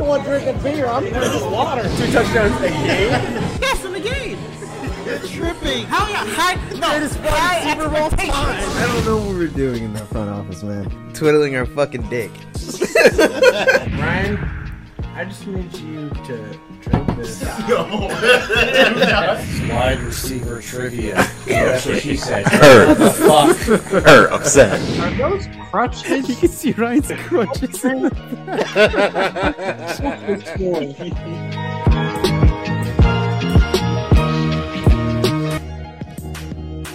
the one drinking beer. I'm drinking water. Two touchdowns a game. Yes, in the game. You're tripping. How high? No, Greatest fucking high Super Bowl time. I don't know what we're doing in that front office, man. Twiddling our fucking dick. Ryan, I just need you to drink this. Wide receiver trivia. That's what she said. Her. Fuck. Her upset. Are those crutches? You can see Ryan's crutches.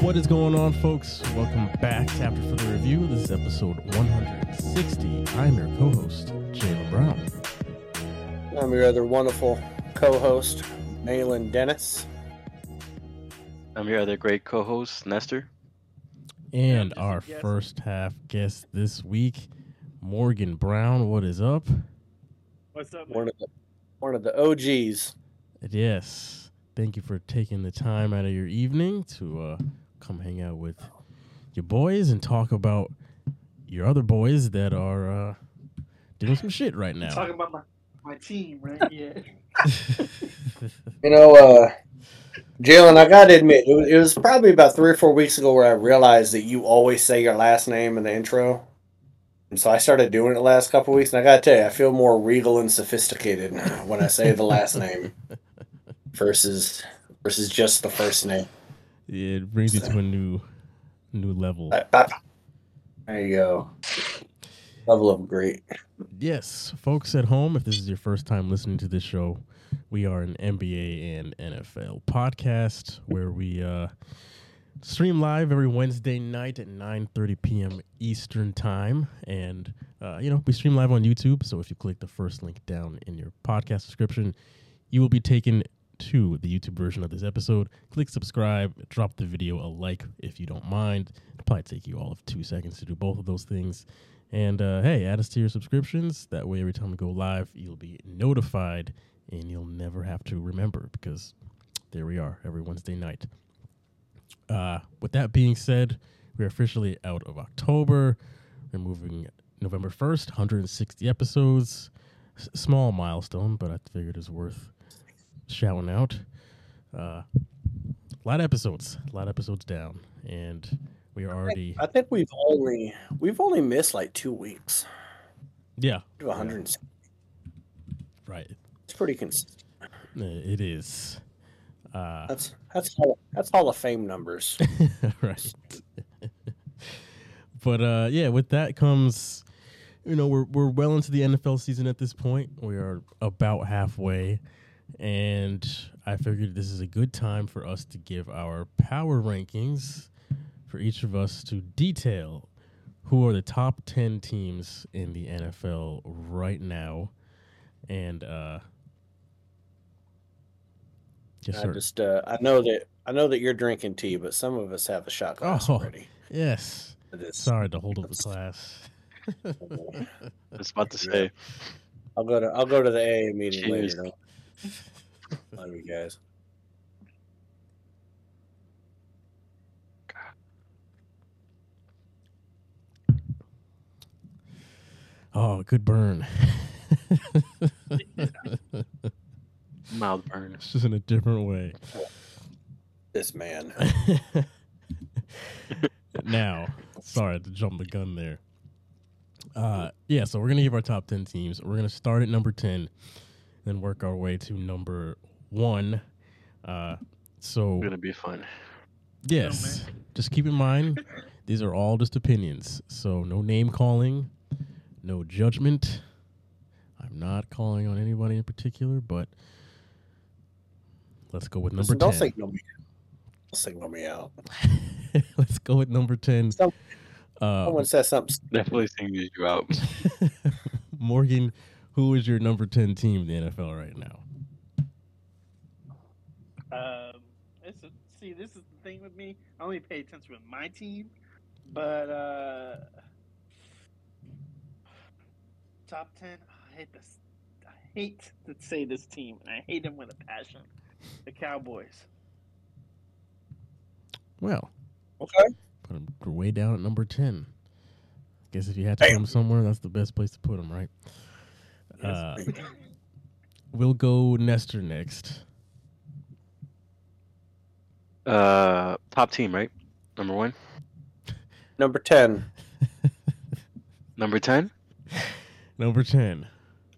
what is going on, folks? Welcome back to After Further Review. This is episode 160. I'm your co-host, Jalen Brown. I'm your other wonderful co-host, Mahlon Dennis. I'm your other great co-host, Nestor. And our first half guest this week, Morgan Brown. What is up? What's up? One of the one of the OGs. Yes. Thank you for taking the time out of your evening to uh, come hang out with your boys and talk about your other boys that are uh, doing some shit right now. Talking about my, my team, right? Yeah. You know, uh, Jalen, I gotta admit, it was, it was probably about three or four weeks ago where I realized that you always say your last name in the intro. And so I started doing it the last couple weeks, and I gotta tell you, I feel more regal and sophisticated when I say the last name versus versus just the first name. Yeah, it brings you to a new new level. There you go. Level of great. Yes, folks at home, if this is your first time listening to this show, we are an NBA and NFL podcast where we uh, stream live every Wednesday night at 9:30 p.m. Eastern time, and uh, you know we stream live on YouTube. So if you click the first link down in your podcast description, you will be taken to the YouTube version of this episode. Click subscribe, drop the video a like if you don't mind. It'll probably take you all of two seconds to do both of those things. And uh, hey, add us to your subscriptions. That way, every time we go live, you'll be notified and you'll never have to remember because there we are every Wednesday night. Uh, with that being said, we're officially out of October. We're moving November 1st, 160 episodes. S- small milestone, but I figured it's worth shouting out. Uh, a lot of episodes, a lot of episodes down, and we are already I think we've only we've only missed like two weeks. yeah To 100. right. It's pretty consistent. Uh, It is. Uh, That's that's hall, that's Hall of Fame numbers. right. but uh, yeah, with that comes, you know, we're we're well into the NFL season at this point. We are about halfway, and I figured this is a good time for us to give our power rankings for each of us to detail who are the top ten teams in the NFL right now, and uh, yes, I sir. just uh, I know that I know that you're drinking tea, but some of us have a shot glass Oh. already. yes. It is- Sorry to hold up the class. I was about to say. I'll go to I'll go to the AA meeting Cheers. later. Love you guys. Oh, good burn. Mild burn. it's just in a different way. This man. now, sorry to jump the gun there. Uh, yeah, so we're gonna give our top ten teams. We're gonna start at number ten, then work our way to number one. Uh, so Gonna be fun. yes, just keep in mind these are all just opinions. So no name calling, no judgment. I'm not calling on anybody in particular, but let's go with number Listen, don't 10. signal me. Don't signal me out. let's go with number 10. Some- Uh, Someone says something. Definitely singles you out. Morgan, who is your number 10 team in the NFL right now? Um, it's a, see, this is the thing with me. I only pay attention with my team, but uh, top ten. I hate this. I hate to say this team, and I hate them with a passion. The Cowboys. Well, Okay. put him way down at number 10. Guess if you had to put them somewhere, that's the best place to put them, right? Uh, we'll go Nestor next. Uh, top team, right? Number one. Number ten. Number ten. Number ten.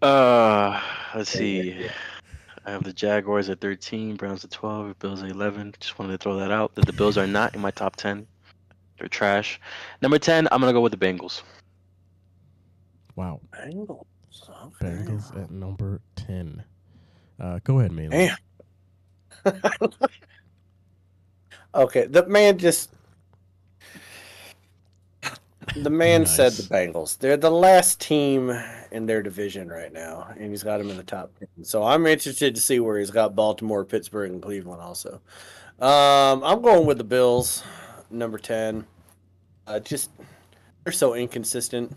Uh, let's see. I have the Jaguars at 13, Browns at 12, Bills at 11. Just wanted to throw that out that the Bills are not in my top 10. They're trash. Number 10, I'm gonna go with the Bengals. Wow. Bengals. Okay. Bengals at number ten. Uh, go ahead, man. Damn. okay, the man just. The man said the Bengals. They're the last team in their division right now, and he's got them in the top 10. So I'm interested to see where he's got Baltimore, Pittsburgh, and Cleveland also. Um, I'm going with the Bills, number 10. Uh, just, they're so inconsistent.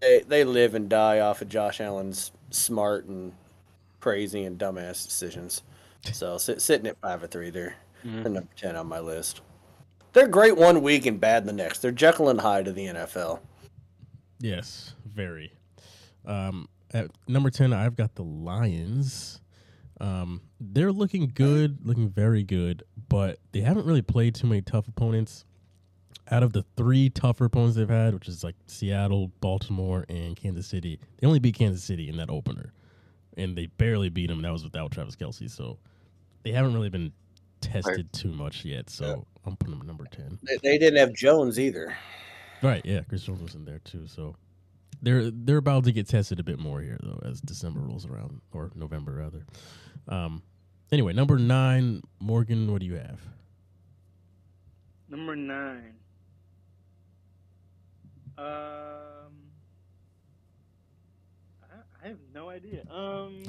They, they live and die off of Josh Allen's smart and crazy and dumbass decisions. So sit, sitting at five or three, they're, Mhm. they're number ten on my list. They're great one week and bad the next. They're Jekyll and Hyde of the NFL. Yes, very. Um, at number 10, I've got the Lions. Um, they're looking good, looking very good, but they haven't really played too many tough opponents. Out of the three tougher opponents they've had, which is like Seattle, Baltimore, and Kansas City, they only beat Kansas City in that opener. And they barely beat them. That was without Travis Kelce. So they haven't really been tested too much yet. So I'm putting them at number 10. They, they didn't have Jones either. Right, yeah, Chris Jones was in there too. So they're they're about to get tested a bit more here though as December rolls around or November rather. Um anyway, number 9, Morgan, what do you have? Number nine. Um, I, I have no idea. Um,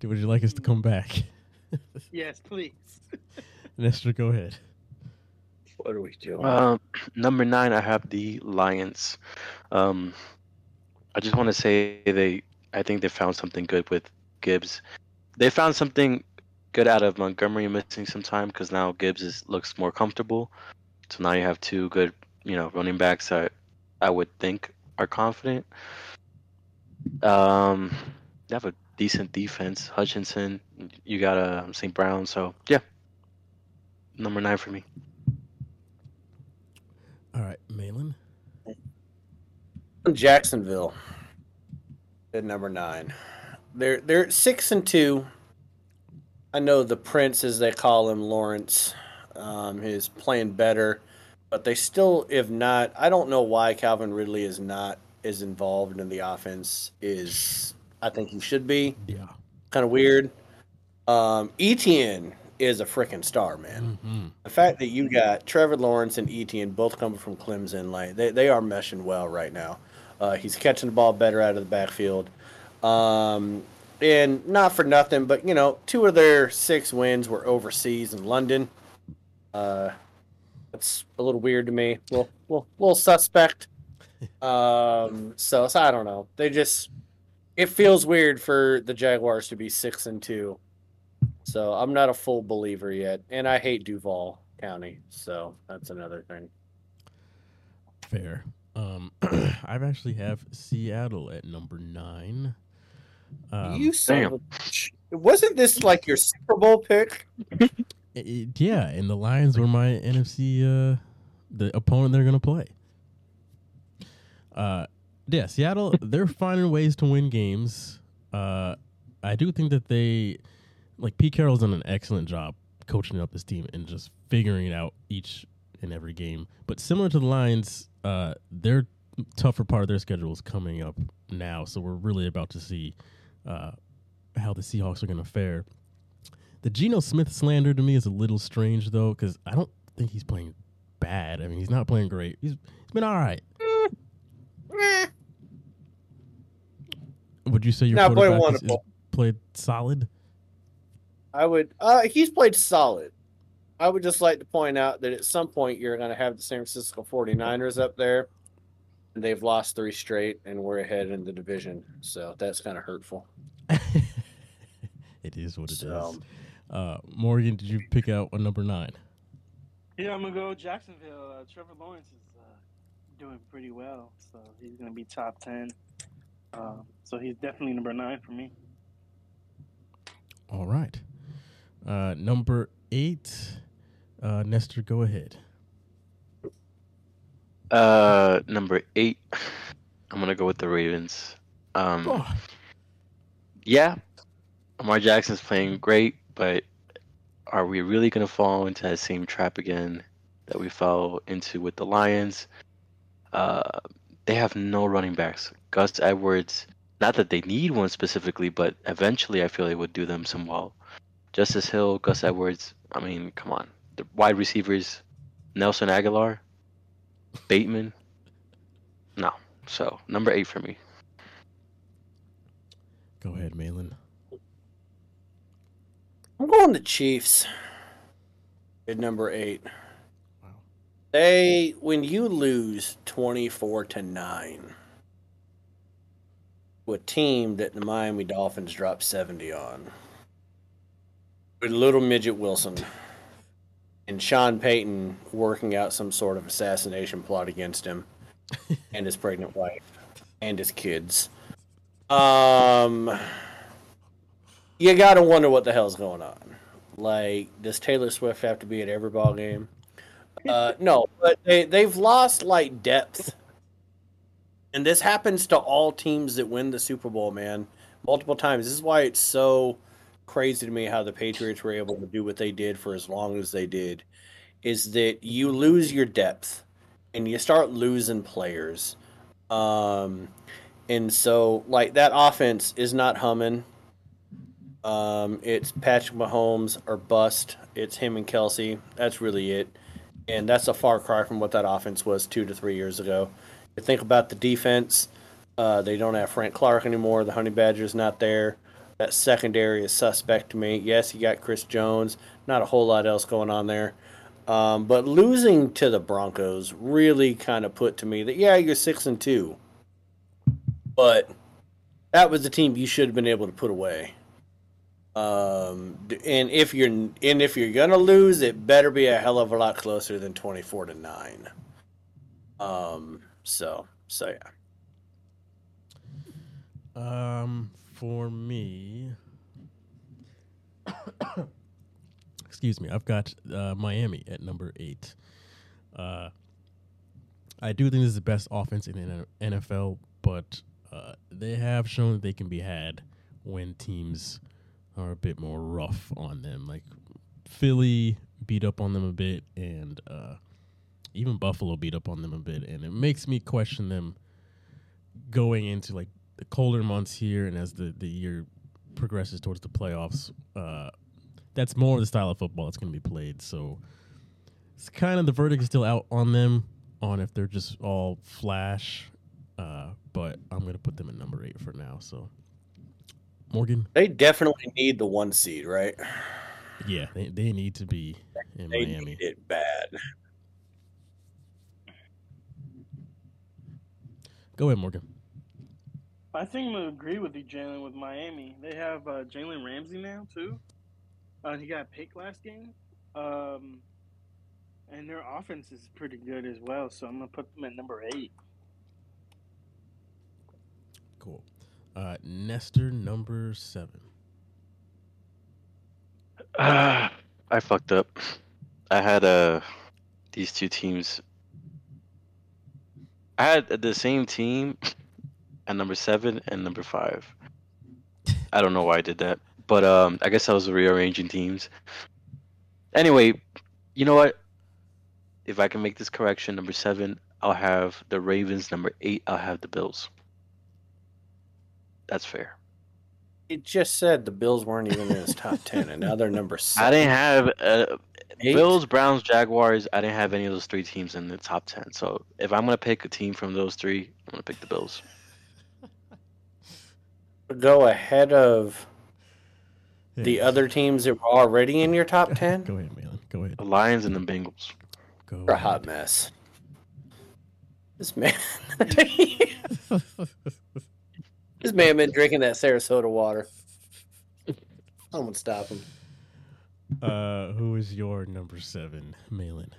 Do would you like us to come back? Yes, please. Nestor, go ahead. What are we doing? Um, number nine, I have the Lions. Um, I just want to say they. I think they found something good with Gibbs. They found something good out of Montgomery missing some time because now Gibbs is, looks more comfortable. So now you have two good, you know, running backs that I would think are confident. Um, they have a decent defense. Hutchinson, you got a St. Brown. So yeah, number nine for me. All right, Mahlon. Jacksonville at number nine. They're they're six and two. I know the Prince, as they call him, Lawrence, um, is playing better, but they still, if not, I don't know why Calvin Ridley is not as involved in the offense. Is I think he should be. Yeah. Kind of weird. Um, Etienne is a freaking star, man. Mhm. The fact that you got Trevor Lawrence and Etienne both coming from Clemson, like they, they are meshing well right now. Uh, he's catching the ball better out of the backfield. Um, and not for nothing, but you know, two of their six wins were overseas in London. Uh, that's a little weird to me. Little, little, little suspect. Um, so, so I don't know. They just it feels weird for the Jaguars to be six and two. So I'm not a full believer yet, and I hate Duval County, so that's another thing. Fair. Um I've actually have Seattle at number 9. Um, you son of a bitch. wasn't this like your Super Bowl pick? It- it- yeah, and the Lions were my NFC uh the opponent they're gonna play. Uh yeah, Seattle, they're finding ways to win games. Uh I do think that they like Pete Carroll's done an excellent job coaching up this team and just figuring it out each and every game. But similar to the Lions, uh their tougher part of their schedule is coming up now, so we're really about to see uh how the Seahawks are gonna fare. The Geno Smith slander to me is a little strange though, because I don't think he's playing bad. I mean, he's not playing great. He's he's been all right. Would you say your Not playing quarterback is, is played solid? I would. Uh, he's played solid. I would just like to point out that at some point you're going to have the San Francisco 49ers up there. And they've lost three straight, and we're ahead in the division. So that's kind of hurtful. it is what it is. So- Uh, Morgan, did you pick out a number nine? Yeah, I'm gonna go Jacksonville. Uh, Trevor Lawrence is doing pretty well, so he's gonna be top ten. Uh, so he's definitely number nine for me. All right. Uh, number eight, uh, Nestor, go ahead. Uh, number eight, I'm gonna go with the Ravens. Um, Oh, yeah, Lamar Jackson's playing great, but are we really gonna fall into that same trap again that we fell into with the Lions? Uh, they have no running backs. Gus Edwards, not that they need one specifically, but eventually I feel it would do them some well. Justice Hill, Gus Edwards. I mean, come on, the wide receivers, Nelson Agholor, Bateman. No, so number eight for me. go ahead, Mahlon. I'm going the Chiefs. At number eight. They when you lose twenty four to nine to a team that the Miami Dolphins dropped seventy on. With little midget Wilson and Sean Payton working out some sort of assassination plot against him and his pregnant wife and his kids. Um you gotta wonder what the hell's going on. Like, does Taylor Swift have to be at every ball game? Uh, no, but they they've lost like depth, and this happens to all teams that win the Super Bowl, man, multiple times. This is why it's so crazy to me how the Patriots were able to do what they did for as long as they did. Is that you lose your depth, and you start losing players, um, and so like that offense is not humming. Um, it's Patrick Mahomes or bust. It's him and Kelce. That's really it. And that's a far cry from what that offense was two to three years ago. You think about the defense. Uh, they don't have Frank Clark anymore. The Honey Badger's not there. That secondary is suspect to me. Yes, you got Chris Jones. Not a whole lot else going on there. Um, but losing to the Broncos really kind of put to me that yeah, you're six and two, but that was the team you should have been able to put away. Um, and if you're and if you're gonna lose, it better be a hell of a lot closer than twenty four to nine. Um. So so yeah. Um, for me, excuse me, I've got uh, Miami at number eight. Uh, I do think this is the best offense in the NFL, but uh, they have shown that they can be had when teams are a bit more rough on them. Like Philly beat up on them a bit, and uh, even Buffalo beat up on them a bit, and it makes me question them going into like the colder months here and as the, the year progresses towards the playoffs, uh, that's more the style of football that's going to be played. So it's kind of the verdict is still out on them on if they're just all flash. Uh, but I'm going to put them at number eight for now. So Morgan, They definitely need the one seed, right? yeah, they, they need to be in They Miami. need it bad. Go ahead, Morgan. I think I'm gonna agree with you, Jalen. With Miami, they have uh, Jalen Ramsey now too. Uh, he got picked last game, um, and their offense is pretty good as well. So I'm gonna put them at number eight. Cool. Uh, Nestor, number seven. Ah, I fucked up. I had uh these two teams. I had the same team at number seven and number five. I don't know why I did that, but um, I guess I was rearranging teams. Anyway, you know what? If I can make this correction, number seven, I'll have the Ravens. Number eight, I'll have the Bills. That's fair. It just said the Bills weren't even in his top ten, and now they're number seven. I didn't have uh, Bills, Browns, Jaguars. I didn't have any of those three teams in the top ten. So if I'm gonna pick a team from those three, I'm gonna pick the Bills. go ahead of the Hey, other teams that were already in your top ten. Go ahead, Mahlon. Go ahead. The Lions and the Bengals. Go. You're a hot mess. This man, this man been drinking that Sarasota water. Someone stop him. Uh, who is your number seven, Mahlon?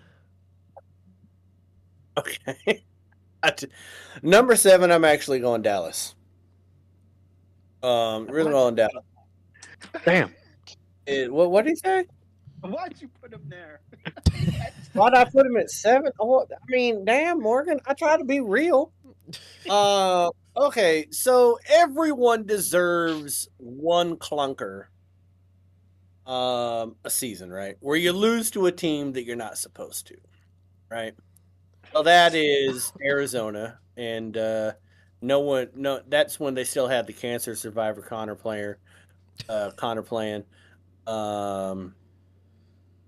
Okay. I t- Number seven, I'm actually going Dallas. Um, really well endowed. Damn. It, what what did he say? Why'd you put him there? Why'd I put him at seven? Oh, I mean, damn, Morgan. I try to be real. Uh, okay, so everyone deserves one clunker um a season, right? Where you lose to a team that you're not supposed to, right? So that is Arizona, and uh no one, no, that's when they still had the cancer survivor Conner player, uh Conner playing, um,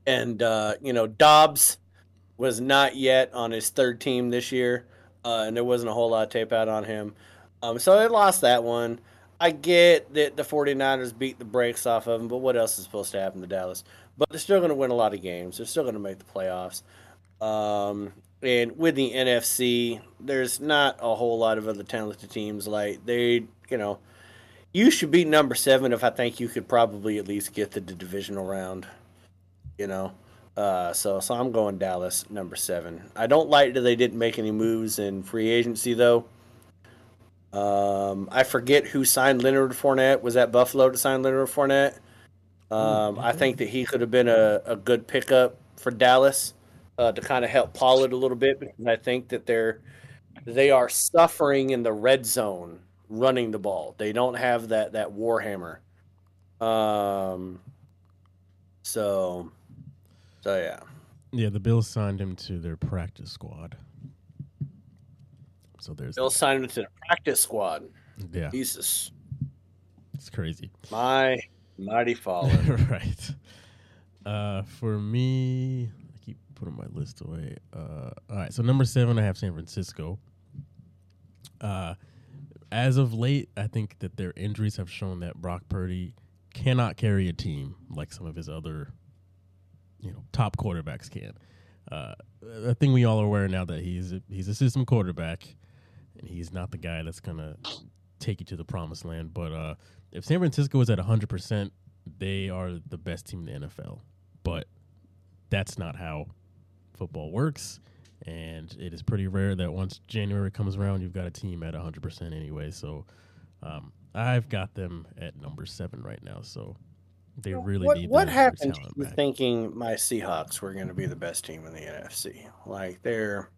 and uh you know Dobbs was not yet on his third team this year, uh, and there wasn't a whole lot of tape out on him. Um, so they lost that one. I get that the 49ers beat the brakes off of them, but what else is supposed to happen to Dallas? But they're still going to win a lot of games. They're still going to make the playoffs. Um, and with the NFC, there's not a whole lot of other talented teams. Like they, you know, you should be number seven if I think you could probably at least get to the divisional round. You know, uh, so so I'm going Dallas number seven. I don't like that they didn't make any moves in free agency though. Um, I forget who signed Leonard Fournette. Was that Buffalo to sign Leonard Fournette? Um, I think that he could have been a, a good pickup for Dallas uh, to kind of help Pollard a little bit because I think that they're they are suffering in the red zone running the ball. They don't have that that warhammer. Um. So. So yeah. Yeah, the Bills signed him to their practice squad. So there's Bill signed him to the practice squad. yeah, Jesus, it's crazy. my mighty father. right. Uh, for me, I keep putting my list away. Uh, all right, so number seven, I have San Francisco. Uh, as of late, I think that their injuries have shown that Brock Purdy cannot carry a team like some of his other, you know, top quarterbacks can. Uh, I think we all are aware now that he's a, he's a system quarterback, and he's not the guy that's gonna take you to the promised land. But uh, if San Francisco is at hundred percent, they are the best team in the NFL. But that's not how football works. And it is pretty rare that once January comes around, you've got a team at 100% anyway. So um, I've got them at number seven right now. So they really what need what happened to talent you back. thinking my Seahawks were going to be the best team in the NFC? Like they're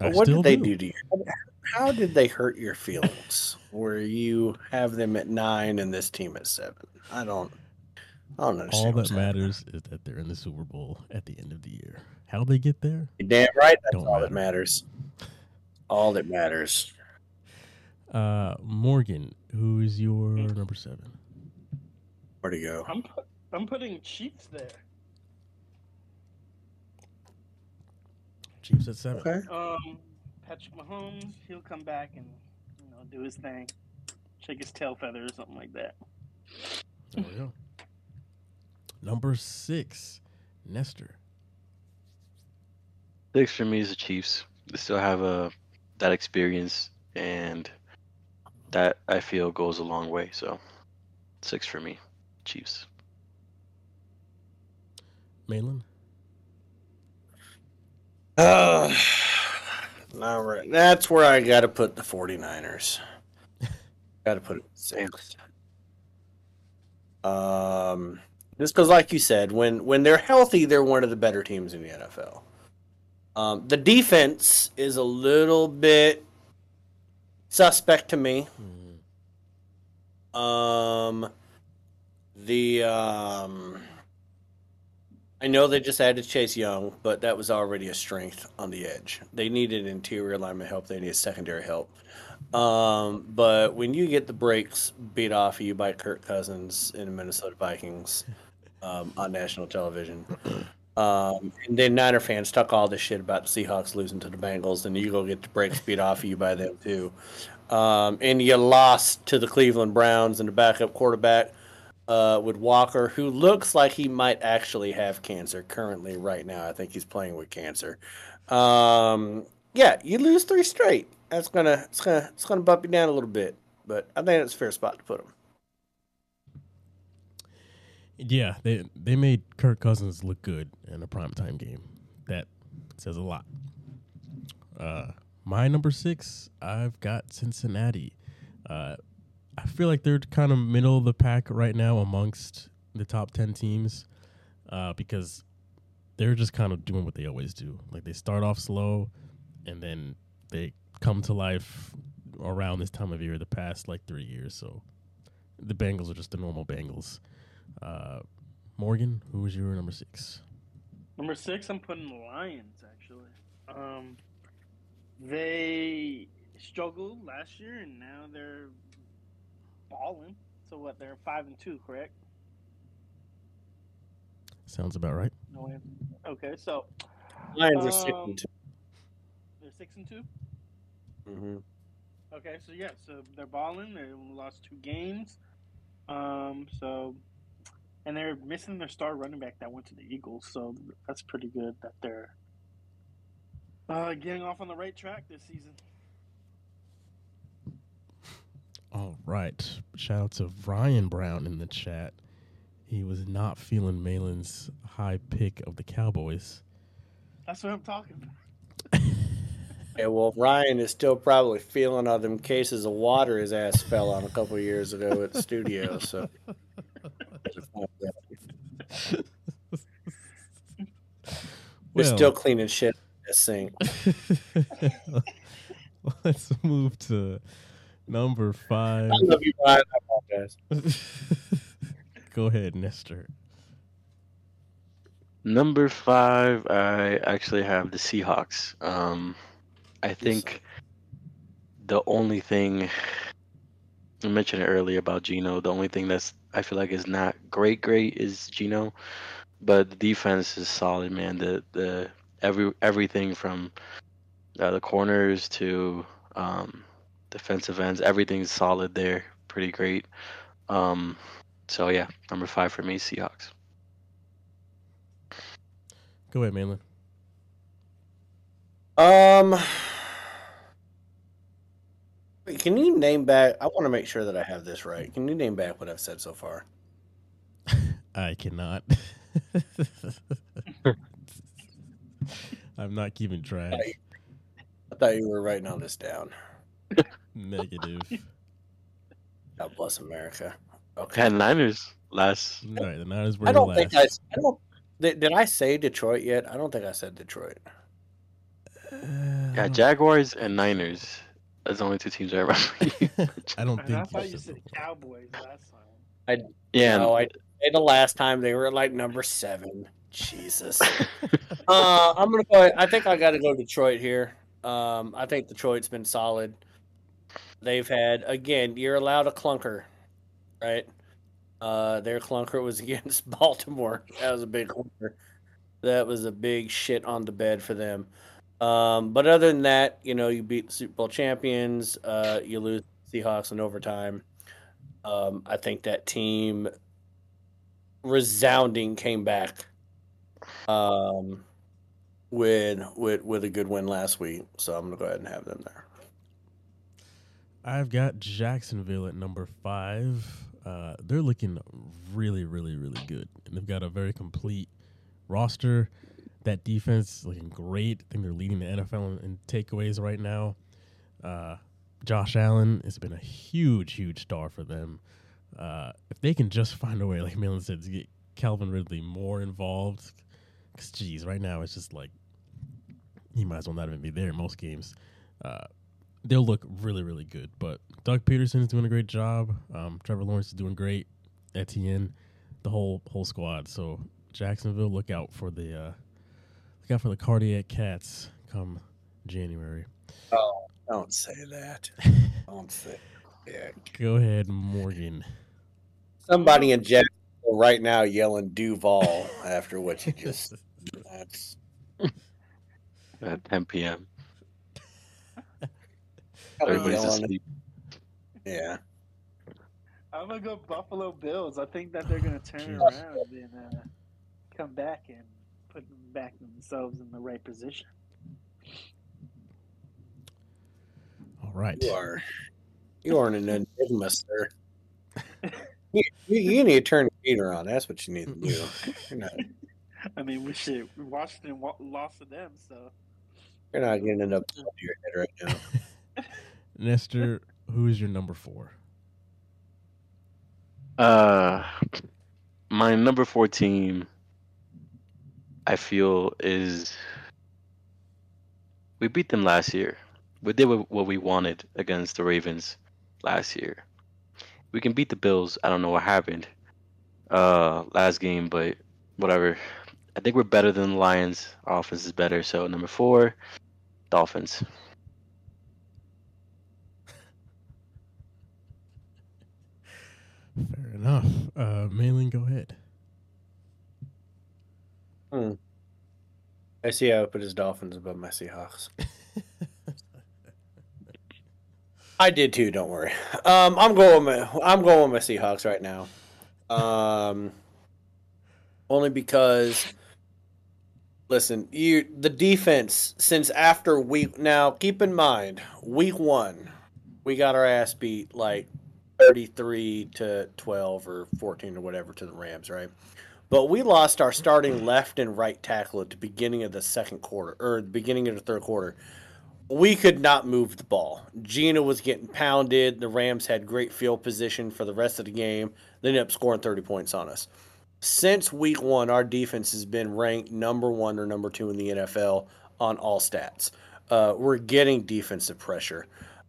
I what did they do. do to you? How did they hurt your feelings? where you have them at nine and this team at seven? I don't. I don't understand. All what's that happening. matters is that they're in the Super Bowl at the end of the year. How they get there? You're damn right. That's Don't all that matters. All that matters. Uh, Morgan, who is your number seven? Where to go? I'm pu- I'm putting Chiefs there. Chiefs at seven. Okay. Um, Patrick Mahomes, he'll come back and you know do his thing, shake his tail feather or something like that. There we go. Number six, Nestor. Six for me is the Chiefs. They still have a that experience, and that I feel goes a long way. So, six for me, Chiefs. Mahlon. Uh, all right. That's where I got to put the 49ers. got to put it six. Um, just because, like you said, when when they're healthy, they're one of the better teams in the NFL. Um, the defense is a little bit suspect to me. Um, the um, I know they just added Chase Young, but that was already a strength on the edge. They needed interior alignment help. They needed secondary help. Um, but when you get the brakes beat off of you by Kirk Cousins in the Minnesota Vikings um, on national television, um, and then Niner fans talk all this shit about the Seahawks losing to the Bengals, and you go get the brakes beat off of you by them too. Um, and you lost to the Cleveland Browns and the backup quarterback uh, with Walker, who looks like he might actually have cancer currently right now. I think he's playing with cancer. Um, yeah, you lose three straight. That's gonna it's gonna it's gonna bump you down a little bit, but I think it's a fair spot to put him. Yeah, they they made Kirk Cousins look good in a primetime game. That says a lot. Uh, my number six, I've got Cincinnati. Uh, I feel like they're kind of middle of the pack right now amongst the top 10 teams uh, because they're just kind of doing what they always do. Like they start off slow and then they come to life around this time of year the past like three years. So the Bengals are just the normal Bengals. Uh, Morgan, who was your number six? Number six, I'm putting the Lions. Actually, um, they struggled last year, and now they're balling. So what? They're five and two, correct? Sounds about right. No way. Okay, so Lions are six Um, and 2 they're six and 2 Mm-hmm. Okay, so yeah, so they're balling. They lost two games. Um, so and they're missing their star running back that went to the Eagles. So that's pretty good that they're uh, getting off on the right track this season. All right. Shout out to Ryan Brown in the chat. He was not feeling Mahlon's high pick of the Cowboys. That's what I'm talking about. Yeah, well, Ryan is still probably feeling all them cases of water his ass fell on a couple of years ago at the studio. So we're Well- still cleaning shit in the sink. Let's move to number five. I love you, Ryan. I apologize. Go ahead, Nestor. Number five, I actually have the Seahawks. Um, I think the only thing I mentioned it earlier about Geno, the only thing that's I feel like is not great, great is Geno, but the defense is solid, man. The the every everything from uh, the corners to um, defensive ends, everything's solid there, pretty great. Um, so yeah, number five for me, Seahawks. Go ahead, Mahlon. Um, wait, can you name back? I want to make sure that I have this right. Can you name back what I've said so far? I cannot. I'm not keeping track. I thought you were writing all this down. Negative. God bless America. Okay. And Niners last. All right, the Niners were I don't last. think I. I don't. Did, did I say Detroit yet? I don't think I said Detroit. Uh, Yeah, Jaguars and Niners. That's the only two teams I remember. I don't And I think. thought you you said said Cowboys last time. I yeah. No, I say the last time they were like number seven. Jesus. uh, I'm gonna go. I think I got to go Detroit here. Um, I think Detroit's been solid. They've had again. You're allowed a clunker, right? Uh, their clunker was against Baltimore. That was a big clunker. That was a big shit on the bed for them. Um, but other than that, you know, you beat the Super Bowl champions. Uh, you lose Seahawks in overtime. Um, I think that team resounding came back um, with with with a good win last week. So I'm gonna go ahead and have them there. I've got Jacksonville at number five. Uh, they're looking really, really, really good. And they've got a very complete roster. That defense is looking great. I think they're leading the NFL in, takeaways right now. Uh, Josh Allen has been a huge, huge star for them. Uh, if they can just find a way, like Mahlon said, to get Calvin Ridley more involved, because geez, right now it's just like he might as well not even be there in most games. Uh, they'll look really, really good. But Doug Pederson is doing a great job. Um, Trevor Lawrence is doing great. Etienne, the whole whole squad. So Jacksonville, look out for the uh, look out for the cardiac cats come January. Oh, don't say that. Don't say. Yeah. Go ahead, Morgan. Somebody in Jacksonville right now yelling Duval after what you just. That's At 10 p.m. probably Everybody's asleep. Yeah. I'm gonna go Buffalo Bills. I think that they're gonna turn around and uh, come back and put them back themselves in the right position. All right. You are. You are an enigma, sir. You, you, you need to turn Peter on. That's what you need to do. Not, I mean, we should Washington wa- lost to them, so you're not getting enough blood to your head right now. Nestor, who is your number four? Uh, my number four team, I feel is we beat them last year. We did what we wanted against the Ravens last year. We can beat the Bills. I don't know what happened uh last game, but whatever. I think we're better than the Lions. Our offense is better. So number four, Dolphins. Fair enough. Uh, Mahlon, go ahead. I see how I put his Dolphins above my Seahawks. I did too. Don't worry. Um, I'm going. With my, I'm going with my Seahawks right now. Um, only because, listen, you the defense since after week. Now, keep in mind, week one, we got our ass beat like thirty three to twelve or fourteen or whatever to the Rams, right? But we lost our starting left and right tackle at the beginning of the second quarter or the beginning of the third quarter. We could not move the ball. Gina was getting pounded. The Rams had great field position for the rest of the game. They ended up scoring 30 points on us. Since week one, our defense has been ranked number one or number two in the NFL on all stats. Uh, we're getting defensive pressure.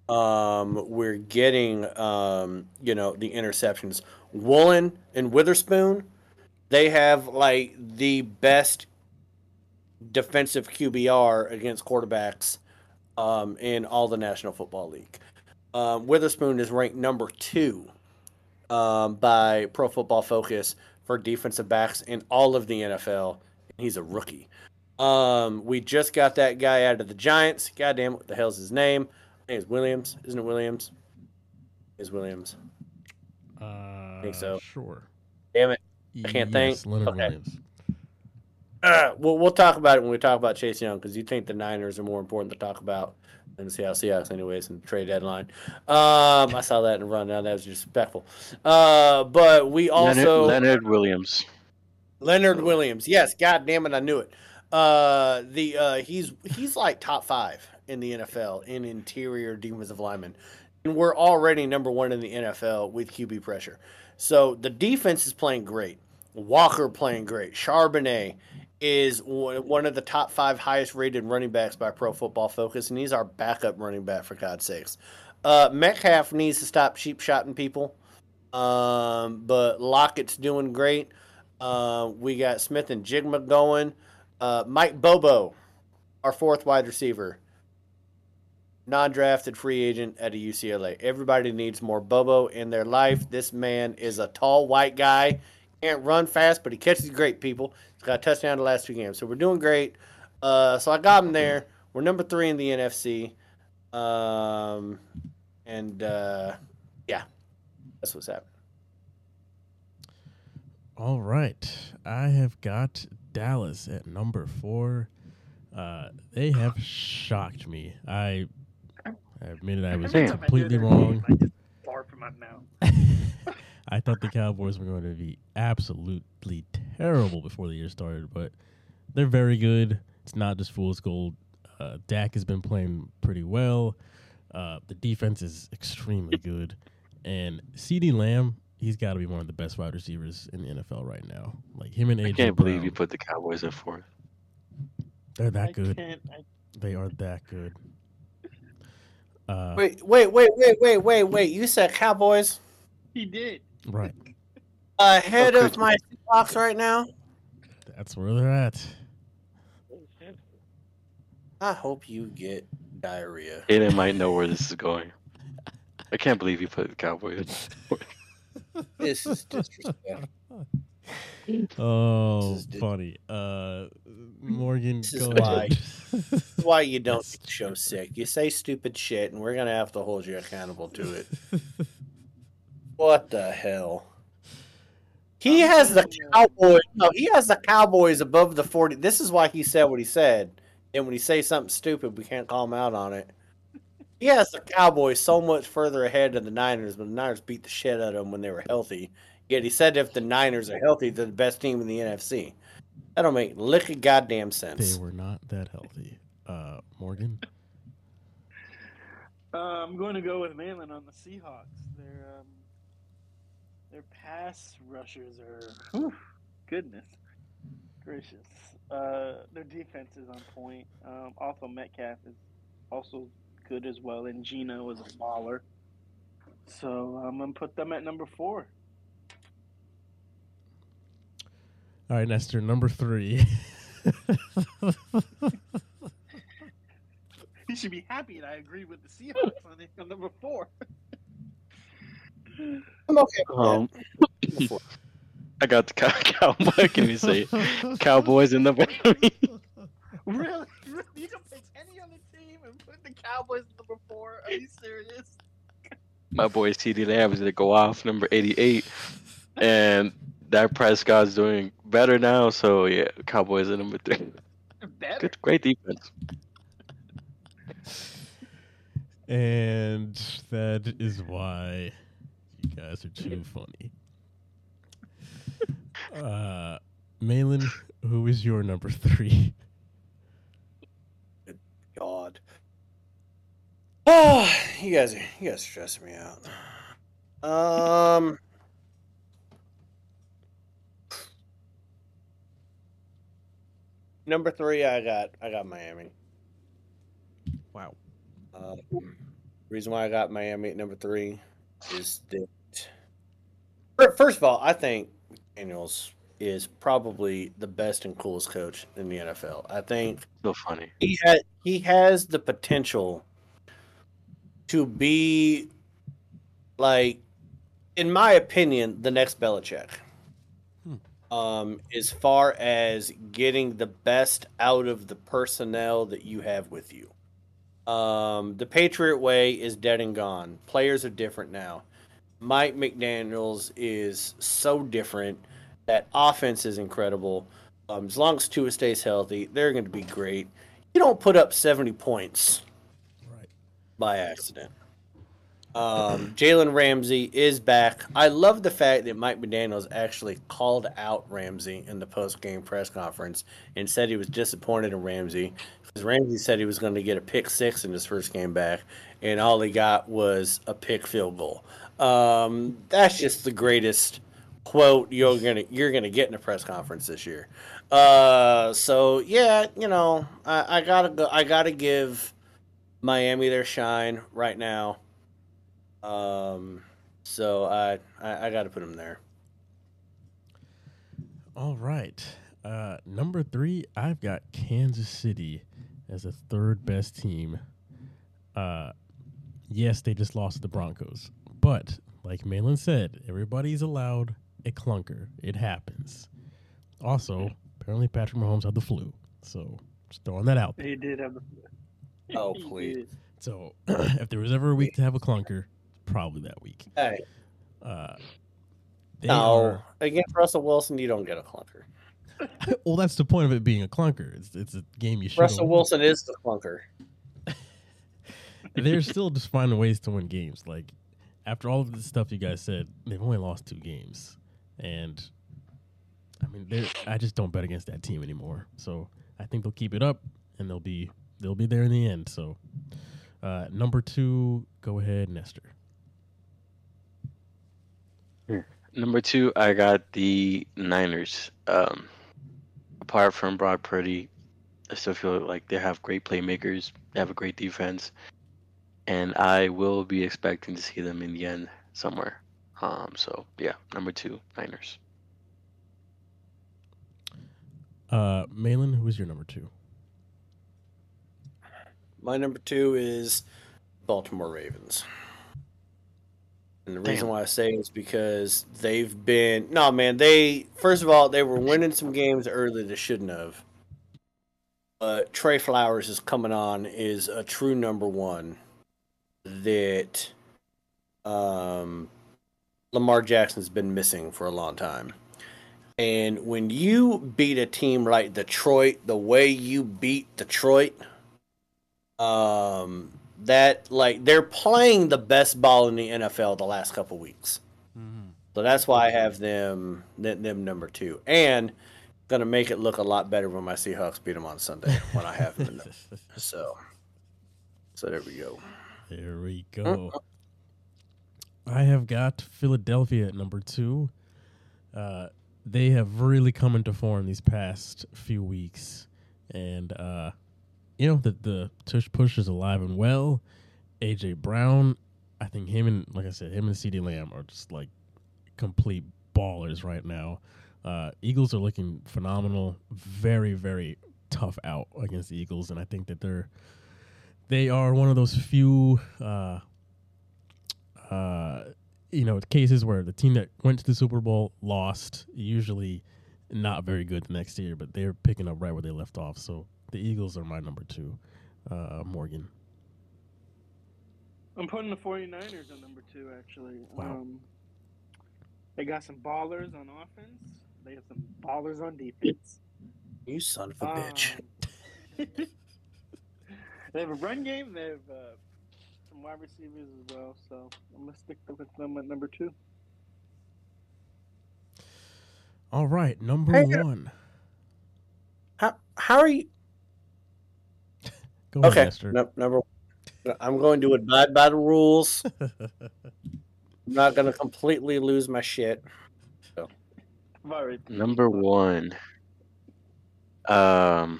Um, we're getting, um, you know, the interceptions. Woolen and Witherspoon, they have like the best defensive QBR against quarterbacks um, in all the National Football League. Um, Witherspoon is ranked number two um, by Pro Football Focus for defensive backs in all of the NFL. He's a rookie. Um, we just got that guy out of the Giants. Goddamn, what the hell's his name? His name is Williams, isn't it? Williams is Williams. Uh, think so. Sure. Damn it. I can't think. Yes, Leonard Okay. Williams. Uh, we'll we'll talk about it when we talk about Chase Young because you think the Niners are more important to talk about than the Seattle Seahawks, anyways, in the trade deadline. Um, I saw that in the rundown. That was disrespectful. Uh, but we also Leonard, Leonard Williams. Leonard Williams. Yes, God damn it, I knew it. Uh, the uh, he's he's like top five in the NFL in interior defensive lineman, and we're already number one in the NFL with QB pressure. So the defense is playing great. Walker playing great. Charbonnet is one one of the top five highest rated running backs by Pro Football Focus, and he's our backup running back for God's sakes. Uh, Metcalf needs to stop cheap shotting people, um, but Lockett's doing great. Uh, we got Smith-Njigba going. Uh, Mike Bobo, our fourth wide receiver, non-drafted free agent at a UCLA. Everybody needs more Bobo in their life. This man is a tall white guy. Can't run fast, but he catches great people. He's got a touchdown the last two games, so we're doing great. Uh, so I got him there. We're number three in the NFC, um, and uh, yeah, that's what's happening. All right. I have got Dallas at number four. Uh, they have shocked me. I, I admitted I was Damn. completely wrong. I just far from my mouth. I thought the Cowboys were going to be absolutely terrible before the year started, but they're very good. It's not just fool's gold. Uh, Dak has been playing pretty well. Uh, the defense is extremely good, and CeeDee Lamb, he's got to be one of the best wide receivers in the NFL right now. Like him and AJ I can't believe you put the Cowboys at fourth. they're that I good. can't. I, They are that good. Uh, Wait, wait, wait, wait, wait, wait, wait. You said Cowboys he did. right. ahead of my box right now? That's where they're at. I hope you get diarrhea. Aiden might know where this is going. I can't believe you put the Cowboys. This is disrespectful. Oh, is funny. Uh, Morgan, This is why. why you don't get show sick. You say stupid shit, and we're gonna have to hold you accountable to it. What the hell? He has the Cowboys. No, he has the Cowboys above the forty. This is why he said what he said. And when he says something stupid, we can't call him out on it. He has the Cowboys so much further ahead of the Niners, but the Niners beat the shit out of them when they were healthy. Yet he said if the Niners are healthy, they're the best team in the NFC. That don't make lick of goddamn sense. they were not that healthy. Uh, Morgan, Uh, I'm going to go with Mahlon on the Seahawks. They're um, their pass rushers are whew, goodness gracious. Uh, their defense is on point. Um, also, Metcalf is also good as well, and Geno is a baller. So I'm gonna put them at number four. All right, Nestor, number three. You should be happy that I agree with the Seahawks on, it- on number four. I'm okay. Um, I got the cow- cowboy. Can you say Cowboys in the three? really? Really? You can pick any other team and put the Cowboys at number four? Are you serious? My boy CeeDee Lamb is gonna go off number eighty-eight, and that Prescott's doing better now. So yeah, Cowboys at number three. Better. Good, great defense. and that is why you guys are too funny. Uh, Mahlon, who is your number three? God. Oh, you guys, you guys stress me out. Um, number three, I got, I got Miami. Wow. Um, reason why I got Miami at number three is that first of all, I think Daniels is probably the best and coolest coach in the NFL. I think So funny. he has he has the potential to be like, in my opinion, the next Belichick. Um, as far as getting the best out of the personnel that you have with you. Um, the Patriot way is dead and gone. Players are different now. Mike McDaniels is so different. That offense is incredible. Um, as long as Tua stays healthy, they're going to be great. You don't put up 70 points Right. by accident. Um, Jalen Ramsey is back. I love the fact that Mike McDaniels actually called out Ramsey in the post game press conference and said he was disappointed in Ramsey because Ramsey said he was going to get a pick six in his first game back, and all he got was a pick field goal. Um, that's just the greatest quote you're gonna you're gonna get in a press conference this year. Uh, so yeah, you know, I, I gotta go. I gotta give Miami their shine right now. Um, so I I, I got to put them there. All right. Uh, number three, I've got Kansas City as a third best team. Uh, yes, they just lost to the Broncos, but like Mahlon said, everybody's allowed a clunker. It happens. Also, apparently Patrick Mahomes had the flu, so just throwing that out there. He did have the. Flu. Oh, please. So if there was ever a week to have a clunker, it's probably that week. Hey, Uh, no, are- against Russell Wilson, you don't get a clunker. well, that's the point of it being a clunker. It's it's a game you should. Russell Wilson is the clunker. they're still just finding ways to win games. Like after all of the stuff you guys said, they've only lost two games, and I mean, I just don't bet against that team anymore. So I think they'll keep it up, and they'll be they'll be there in the end. So uh, number two, go ahead, Nestor. Number two, I got the Niners. Um, apart from Brock Purdy, I still feel like they have great playmakers. They have a great defense, and I will be expecting to see them in the end somewhere. Um, so yeah, number two, Niners. Uh, Mahlon, who is your number two? My number two is Baltimore Ravens. And the reason why I say is because they've been no man, they first of all, they were winning some games early they shouldn't have. But Zay Flowers is coming on is a true number one that um Lamar Jackson's been missing for a long time. And when you beat a team like Detroit the way you beat Detroit, um, that like they're playing the best ball in the NFL the last couple weeks. So that's why I have them them, number two, and gonna make it look a lot better when my Seahawks beat them on Sunday when I have them. So, so there we go. There we go. I I have got Philadelphia at number two. Uh, they have really come into form these past few weeks, and uh, you know the the tush push is alive and well. AJ Brown, I think him and like I said, him and CeeDee Lamb are just like complete ballers right now. Uh, Eagles are looking phenomenal. Very very tough out against the Eagles, and I think that they're they are one of those few. Uh, uh, you know, cases where the team that went to the Super Bowl lost, usually not very good the next year, but they're picking up right where they left off. So the Eagles are my number two. Uh, Morgan. I'm putting the 49ers on number two, actually. Wow. Um, they got some ballers on offense. They got some ballers on defense. You son of a bitch. Um, they have a run game. They have uh, some wide receivers as well. So I'm gonna stick with them at number two. All right, number Hey, one. How how are you? Go ahead, Okay, Nestor. no, number. one. I'm going to abide by the rules. I'm not going to completely lose my shit. Sorry. Number one. Um.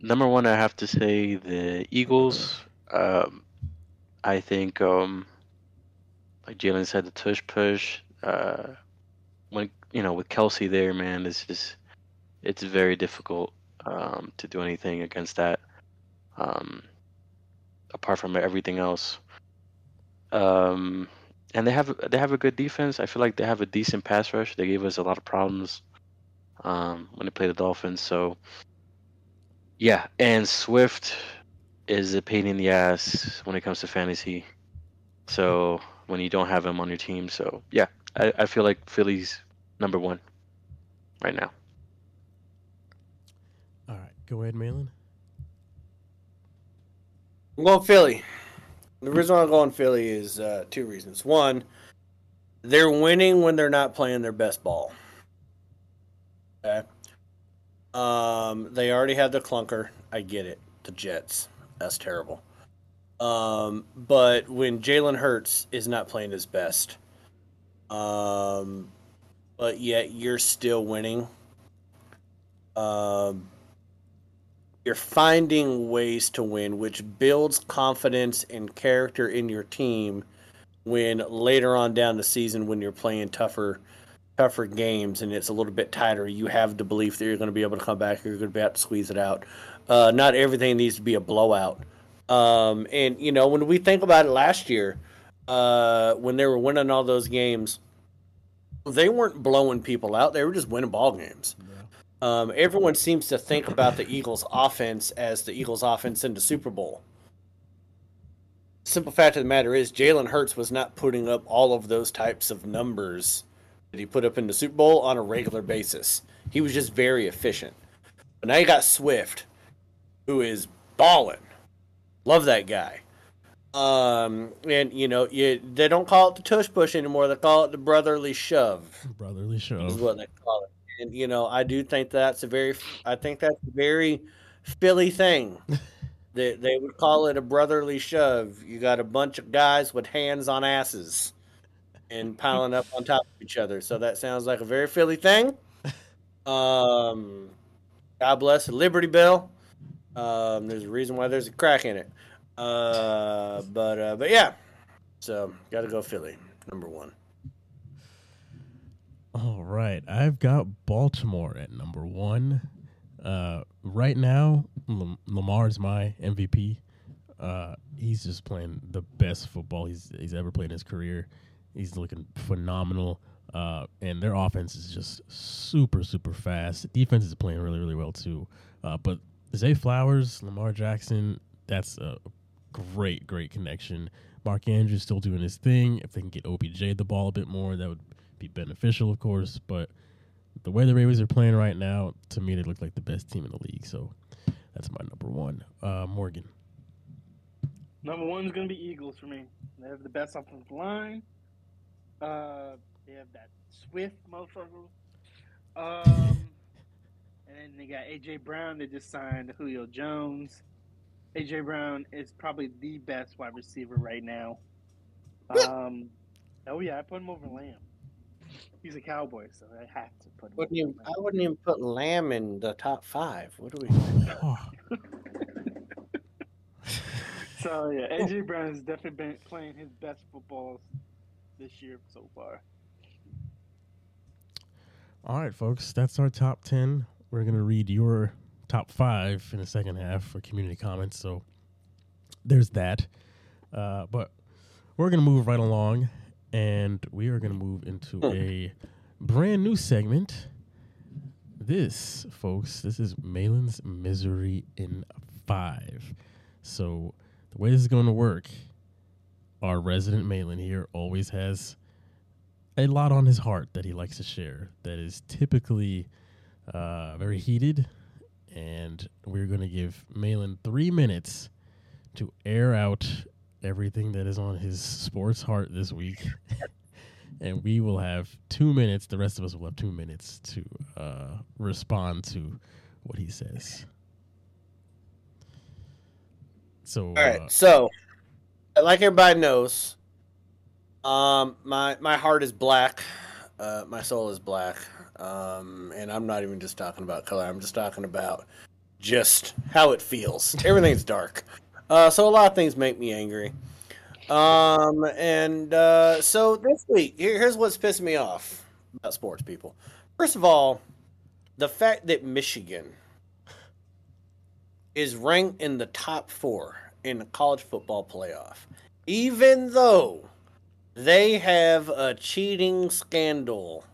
Number one, I have to say the Eagles. Um, I think, um, like Jalen said, the tush push. Uh, when you know with Kelce there, man, it's just it's very difficult um, to do anything against that. Um, apart from everything else. Um, and they have they have a good defense. I feel like they have a decent pass rush. They gave us a lot of problems um, when they played the Dolphins. So yeah, and Swift is a pain in the ass when it comes to fantasy. So when you don't have him on your team, so yeah, I, I feel like Philly's number one right now. Go ahead, Mahlon. I'm going Philly. The reason I'm going Philly is uh, two reasons. One, they're winning when they're not playing their best ball. Okay. Um, they already had the clunker. I get it. The Jets. That's terrible. Um, but when Jalen Hurts is not playing his best, um, but yet you're still winning. Um, you're finding ways to win, which builds confidence and character in your team when later on down the season when you're playing tougher tougher games and it's a little bit tighter, you have the belief that you're going to be able to come back, you're going to be able to squeeze it out. Uh, not everything needs to be a blowout. Um, and, you know, when we think about it last year, uh, when they were winning all those games, they weren't blowing people out, they were just winning ball games. Um, everyone seems to think about the Eagles' offense as the Eagles' offense in the Super Bowl. Simple fact of the matter is, Jalen Hurts was not putting up all of those types of numbers that he put up in the Super Bowl on a regular basis. He was just very efficient. But now you got Swift, who is balling. Love that guy. Um, and you know, you, they don't call it the tush push anymore. They call it the brotherly shove Brotherly shove is what they call it. And you know, I do think that's a very, I think that's a very Philly thing. they they would call it a brotherly shove. You got a bunch of guys with hands on asses and piling up on top of each other. So that sounds like a very Philly thing. Um, God bless the Liberty Bell. Um, there's a reason why there's a crack in it. Uh, but uh, but yeah, so got to go Philly number one. All right, I've got Baltimore at number one. Uh, right now, Lam- Lamar's my MVP. Uh, he's just playing the best football he's he's ever played in his career. He's looking phenomenal, uh, and their offense is just super super fast. Defense is playing really really well too. Uh, but Zay Flowers, Lamar Jackson, that's a great great connection. Mark Andrews still doing his thing. If they can get OBJ the ball a bit more, that would be beneficial, of course. But the way the Ravens are playing right now, to me, they look like the best team in the league. So that's my number one. Uh, Morgan. Number one is gonna be Eagles for me. They have the best offensive line. Uh, they have that Swift motherfucker. Um, and then they got AJ Brown. They just signed Julio Jones. AJ Brown is probably the best wide receiver right now. Um, oh yeah, I put him over Lamb. He's a cowboy, so I have to put. Wouldn't over even, I wouldn't even put Lamb in the top five. What do we? So yeah, AJ Brown has definitely been playing his best football this year so far. All right, folks, that's our top 10. We're going to read your top five in the second half for community comments. So there's that. Uh, but we're going to move right along and we are going to move into a brand new segment. This, folks, this is Mahlon's Misery in Five. So the way this is going to work, our resident Mahlon here always has a lot on his heart that he likes to share that is typically uh, very heated. And we're going to give Mahlon three minutes to air out everything that is on his sports heart this week. and we will have two minutes. The rest of us will have two minutes to uh, respond to what he says. So, All right. uh, So, like everybody knows, um, my my heart is black. Uh, my soul is black. Um, and I'm not even just talking about color. I'm just talking about just how it feels. Everything's dark. Uh, so a lot of things make me angry. Um, and uh, so this week, here, here's what's pissing me off about sports people. First of all, the fact that Michigan is ranked in the top four in the college football playoff, even though they have a cheating scandal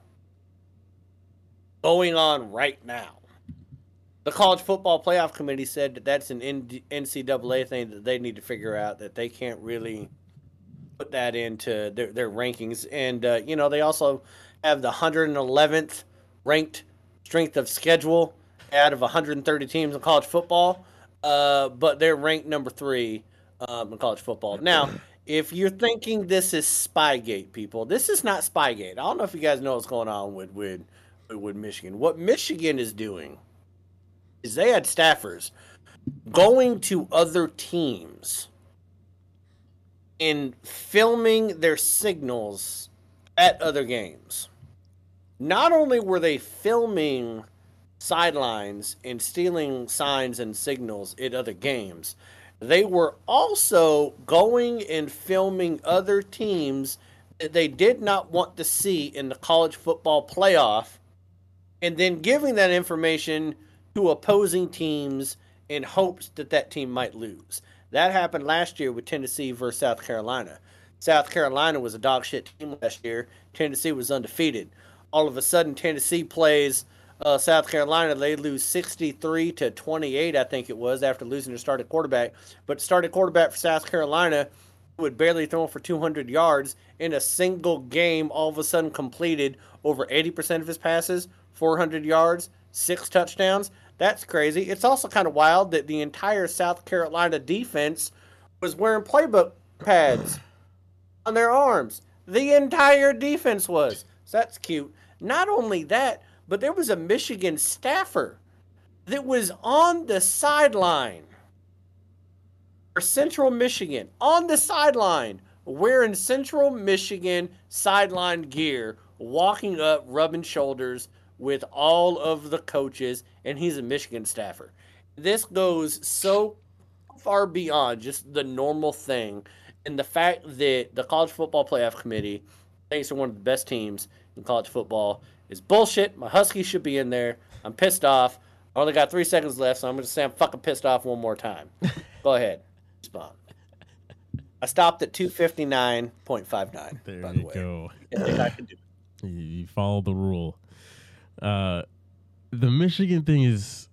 going on right now. The college football playoff committee said that that's an NCAA thing that they need to figure out that they can't really put that into their, their rankings. And, uh, you know, they also have the 111th ranked strength of schedule out of 130 teams in college football, uh, but they're ranked number three um, in college football. Now, if you're thinking this is Spygate, people, this is not Spygate. I don't know if you guys know what's going on with with with Michigan. What Michigan is doing is they had staffers going to other teams and filming their signals at other games. Not only were they filming sidelines and stealing signs and signals at other games, they were also going and filming other teams that they did not want to see in the college football playoff and then giving that information to opposing teams in hopes that that team might lose. That happened last year with Tennessee versus South Carolina. South Carolina was a dog shit team last year. Tennessee was undefeated. All of a sudden, Tennessee plays uh, South Carolina. They lose 63 to 28, I think it was, after losing their starting quarterback. But starting quarterback for South Carolina would barely throw for 200 yards in a single game. All of a sudden, completed over 80% of his passes, 400 yards, six touchdowns. That's crazy. It's also kind of wild that the entire South Carolina defense was wearing playbook pads on their arms. The entire defense was. So that's cute. Not only that, but there was a Michigan staffer that was on the sideline for Central Michigan, on the sideline, wearing Central Michigan sideline gear, walking up, rubbing shoulders with all of the coaches, and he's a Michigan staffer. This goes so far beyond just the normal thing, and the fact that the College Football Playoff Committee thinks they're one of the best teams in college football is bullshit. My Huskies should be in there. I'm pissed off. I only got three seconds left, so I'm going to say I'm fucking pissed off one more time. Go ahead. Respond. I stopped at 259.59. there by the you way. go. I think I can do it. You follow the rule. Uh, the Michigan thing is,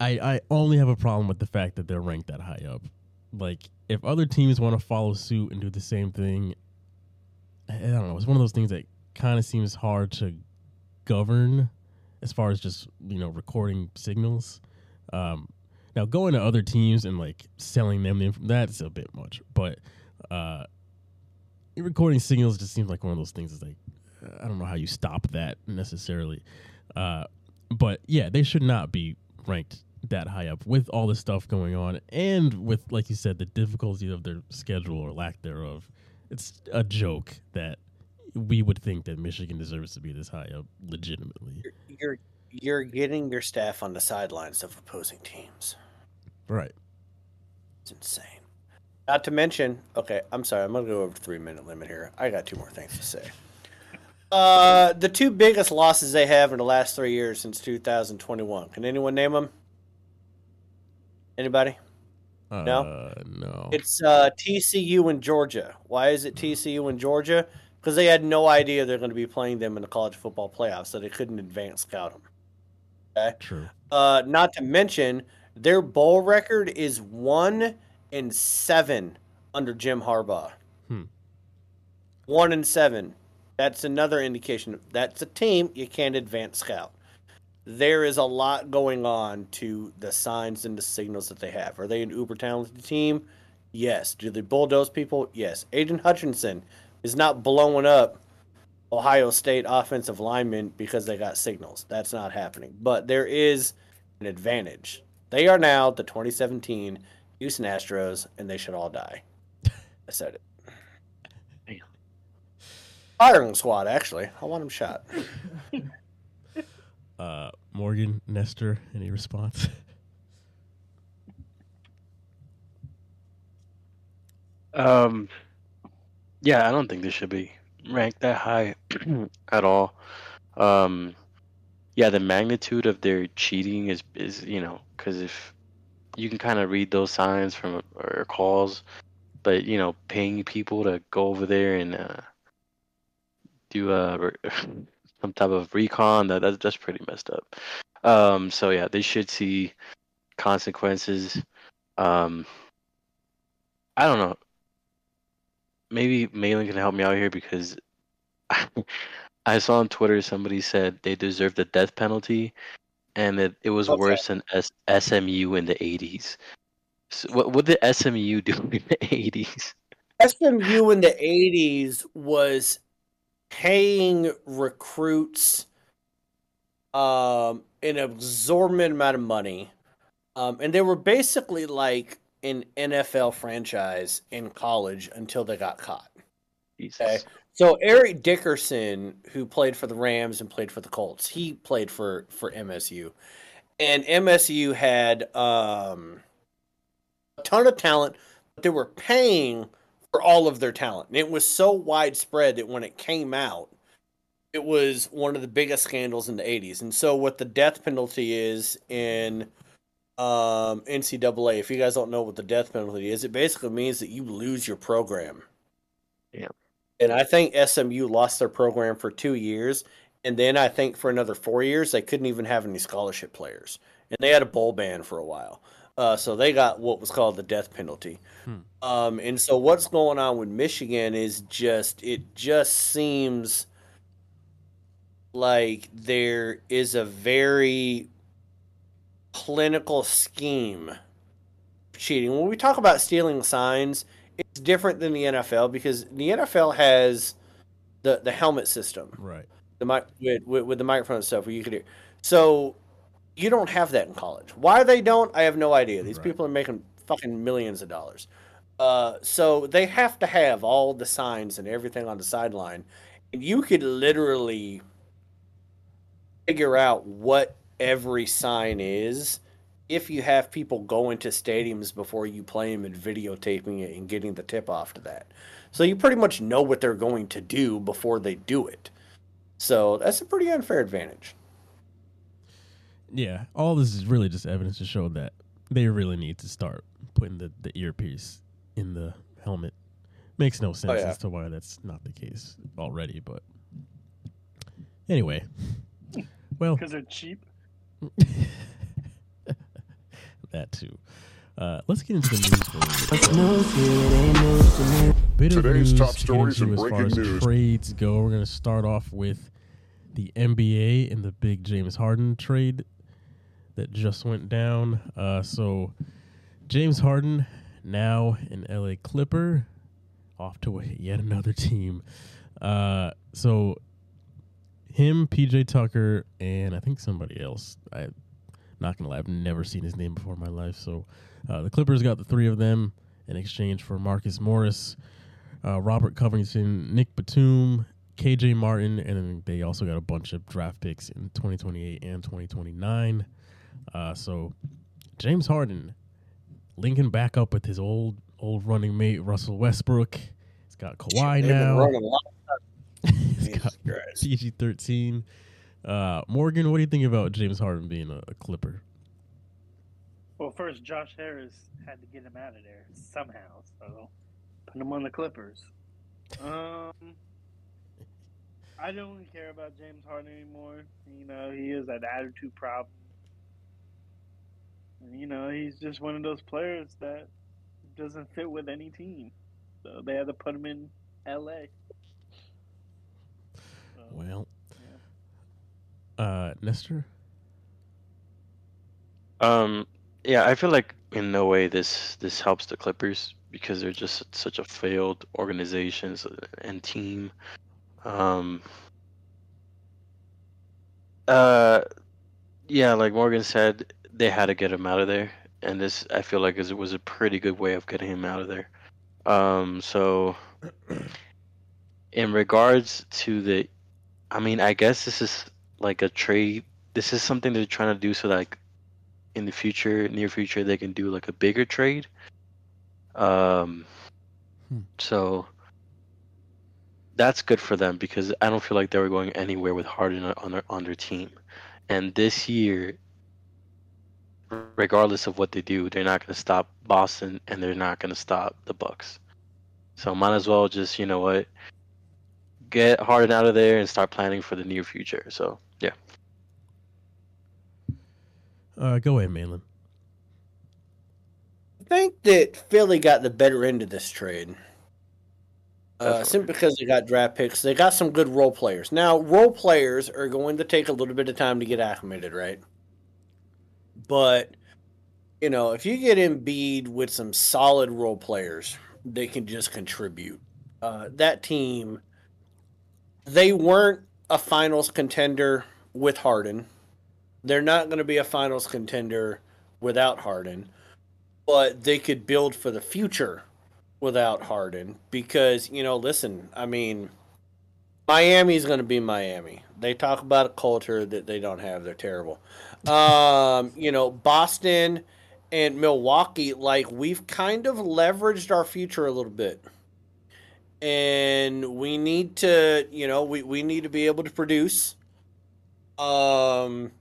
I I only have a problem with the fact that they're ranked that high up. Like, if other teams want to follow suit and do the same thing, I don't know. It's one of those things that kind of seems hard to govern, as far as just you know recording signals. Um, now going to other teams and like selling them that's a bit much, but uh, recording signals just seems like one of those things. Is like I don't know how you stop that necessarily, uh, but yeah, they should not be ranked that high up with all the stuff going on and with like you said the difficulty of their schedule or lack thereof. It's a joke that we would think that Michigan deserves to be this high up legitimately. You're you're getting your staff on the sidelines of opposing teams. Right. It's insane. Not to mention, okay, I'm sorry, I'm gonna go over the three minute limit here. I got two more things to say. Uh, the two biggest losses they have in the last three years since 2021. Can anyone name them? Anybody? No? Uh, no. It's uh, TCU and Georgia. Why is it TCU and Georgia? Because they had no idea they're going to be playing them in the college football playoffs, so they couldn't advance scout them. Okay. True. Uh, not to mention their bowl record is one and seven under Jim Harbaugh. Hmm. One and seven. That's another indication. That's a team you can't advance scout. There is a lot going on to the signs and the signals that they have. Are they an uber talented team? Yes. Do they bulldoze people? Yes. Aidan Hutchinson is not blowing up Ohio State offensive linemen because they got signals. That's not happening. But there is an advantage. They are now the 2017 Houston Astros, and they should all die. I said it. Damn. Firing squad, actually. I want him shot. Uh, Morgan Nestor, any response? Um, yeah, I don't think they should be ranked that high at all. Um, yeah, the magnitude of their cheating is is you know because if you can kind of read those signs from or calls, but you know paying people to go over there and uh, do a some type of recon that that's, that's pretty messed up. Um, so yeah, they should see consequences. Um, I don't know maybe Mahlon can help me out here because I saw on Twitter somebody said they deserve the death penalty, and that it was Okay. worse than S- SMU in the '80s. So what what did SMU do in the '80s? SMU in the 80s was paying recruits um, an exorbitant amount of money. Um, and they were basically like an NFL franchise in college until they got caught. Jesus. Okay. So Eric Dickerson, who played for the Rams and played for the Colts, he played for for MSU, and MSU had um, a ton of talent, but they were paying for all of their talent. And it was so widespread that when it came out, it was one of the biggest scandals in the '80s. And so, what the death penalty is in um, NCAA, if you guys don't know what the death penalty is, it basically means that you lose your program. Yeah. And I think SMU lost their program for two years. And then I think for another four years, they couldn't even have any scholarship players. And they had a bowl ban for a while. Uh, so they got what was called the death penalty. Hmm. Um, and so what's going on with Michigan is just, it just seems like there is a very clinical scheme cheating. When we talk about stealing signs, it's different than the NFL because the NFL has the the helmet system, right. the mic with, with, with the microphone and stuff where you could hear. So you don't have that in college. Why they don't, I have no idea. These Right. people are making fucking millions of dollars. Uh, so they have to have all the signs and everything on the sideline. And you could literally figure out what every sign is if you have people going to stadiums before you play them and videotaping it and getting the tip off to that. So you pretty much know what they're going to do before they do it. So that's a pretty unfair advantage. Yeah, all this is really just evidence to show that they really need to start putting the, the earpiece in the helmet. Makes no sense yeah. as to why that's not the case already, but anyway. Well, because they're cheap. that too. Uh, let's get into the news. Bit of Today's news top to stories into and as far breaking as news. Trades go. We're going to start off with the NBA and the big James Harden trade that just went down. Uh, so James Harden now an LA Clipper, off to yet another team. Uh, so him, PJ Tucker, and I think somebody else. I Not gonna lie, I've never seen his name before in my life. So uh, the Clippers got the three of them in exchange for Marcus Morris, uh, Robert Covington, Nick Batum, KJ Martin, and then they also got a bunch of draft picks in 2028 and 2029. Uh, so James Harden linking back up with his old old running mate Russell Westbrook. He's got Kawhi They've now. running a lot. He's Jesus got Christ. PG thirteen. Uh, Morgan, what do you think about James Harden being a, a Clipper? Well, first, Josh Harris had to get him out of there somehow, so put him on the Clippers. Um, I don't really care about James Harden anymore. You know, he is that attitude problem. And, you know, he's just one of those players that doesn't fit with any team. So they had to put him in LA. So, Well, uh, Nestor. Um, yeah, I feel like in no way this this helps the Clippers because they're just such a failed organization and team. Um, uh, yeah, like Morgan said, they had to get him out of there, and this I feel like is it was a pretty good way of getting him out of there. Um, so in regards to the, I mean, I guess this is like a trade. This is something they're trying to do so like in the future, near future, they can do like a bigger trade. Um, Hmm. so that's good for them because I don't feel like they were going anywhere with Harden on- on their on their team, and this year, regardless of what they do, they're not going to stop Boston and they're not going to stop the Bucks. So might as well just you know what, get Harden out of there and start planning for the near future. So yeah. Uh, go ahead, Mahlon. I think that Philly got the better end of this trade. Uh, simply because they got draft picks. They got some good role players. Now, role players are going to take a little bit of time to get acclimated, right? But, you know, if you get Embiid with some solid role players, they can just contribute. Uh, that team, they weren't a finals contender with Harden. They're not going to be a finals contender without Harden but they could build for the future without Harden because you know, listen, I mean, Miami's going to be Miami. They talk about a culture that they don't have. They're terrible. Um, you know, Boston and Milwaukee, like we've kind of leveraged our future a little bit. And we need to, you know, we, we need to be able to produce. Um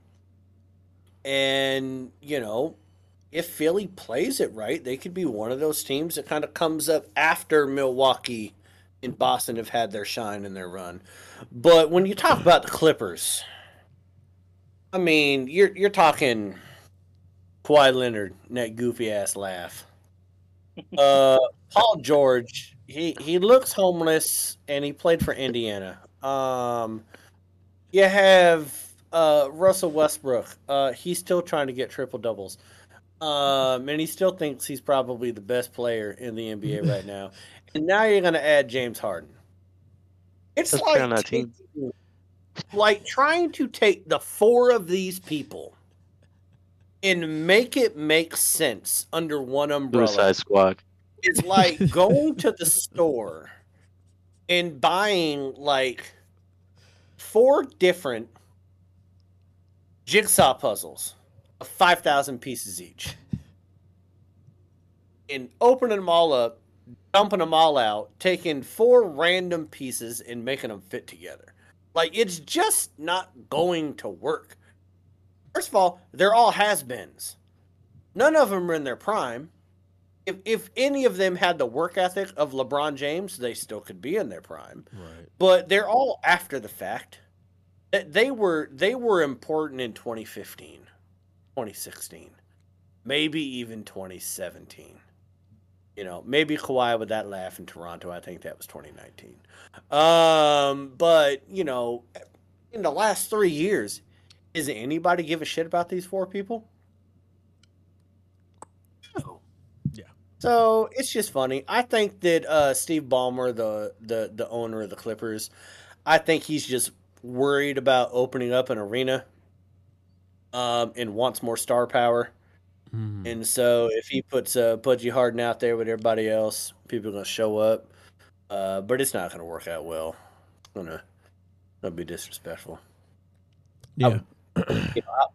and, you know, if Philly plays it right, they could be one of those teams that kind of comes up after Milwaukee and Boston have had their shine and their run. But when you talk about the Clippers, I mean, you're you're talking Kawhi Leonard that goofy ass laugh. Uh, Paul George, he he looks homeless and he played for Indiana. Um, you have uh, Russell Westbrook. Uh, he's still trying to get triple doubles. Um, and he still thinks he's probably the best player in the NBA right now. And now you're going to add James Harden. It's Let's like play like trying to take the four of these people and make it make sense under one umbrella. Suicide Squad. It's like going to the store and buying like four different jigsaw puzzles of 5,000 pieces each and opening them all up, dumping them all out, taking four random pieces and making them fit together. Like, it's just not going to work. First of all, they're all has beens. None of them are in their prime if if any of them had the work ethic of LeBron James, they still could be in their prime. Right. But they're all after the fact. They were they were important in 2015, 2016, maybe even 2017. You know, maybe Kawhi with that laugh in Toronto. I think that was 2019. Um, but you know, in the last three years, is anybody give a shit about these four people? No. Yeah. So it's just funny. I think that uh, Steve Ballmer, the, the the owner of the Clippers, I think he's just worried about opening up an arena. um, and wants more star power. Hmm. And so if he puts uh, Pudgy Harden out there with everybody else, people are gonna show up. Uh, but it's not gonna work out well. It's gonna, gonna be disrespectful. yeah. You know, I,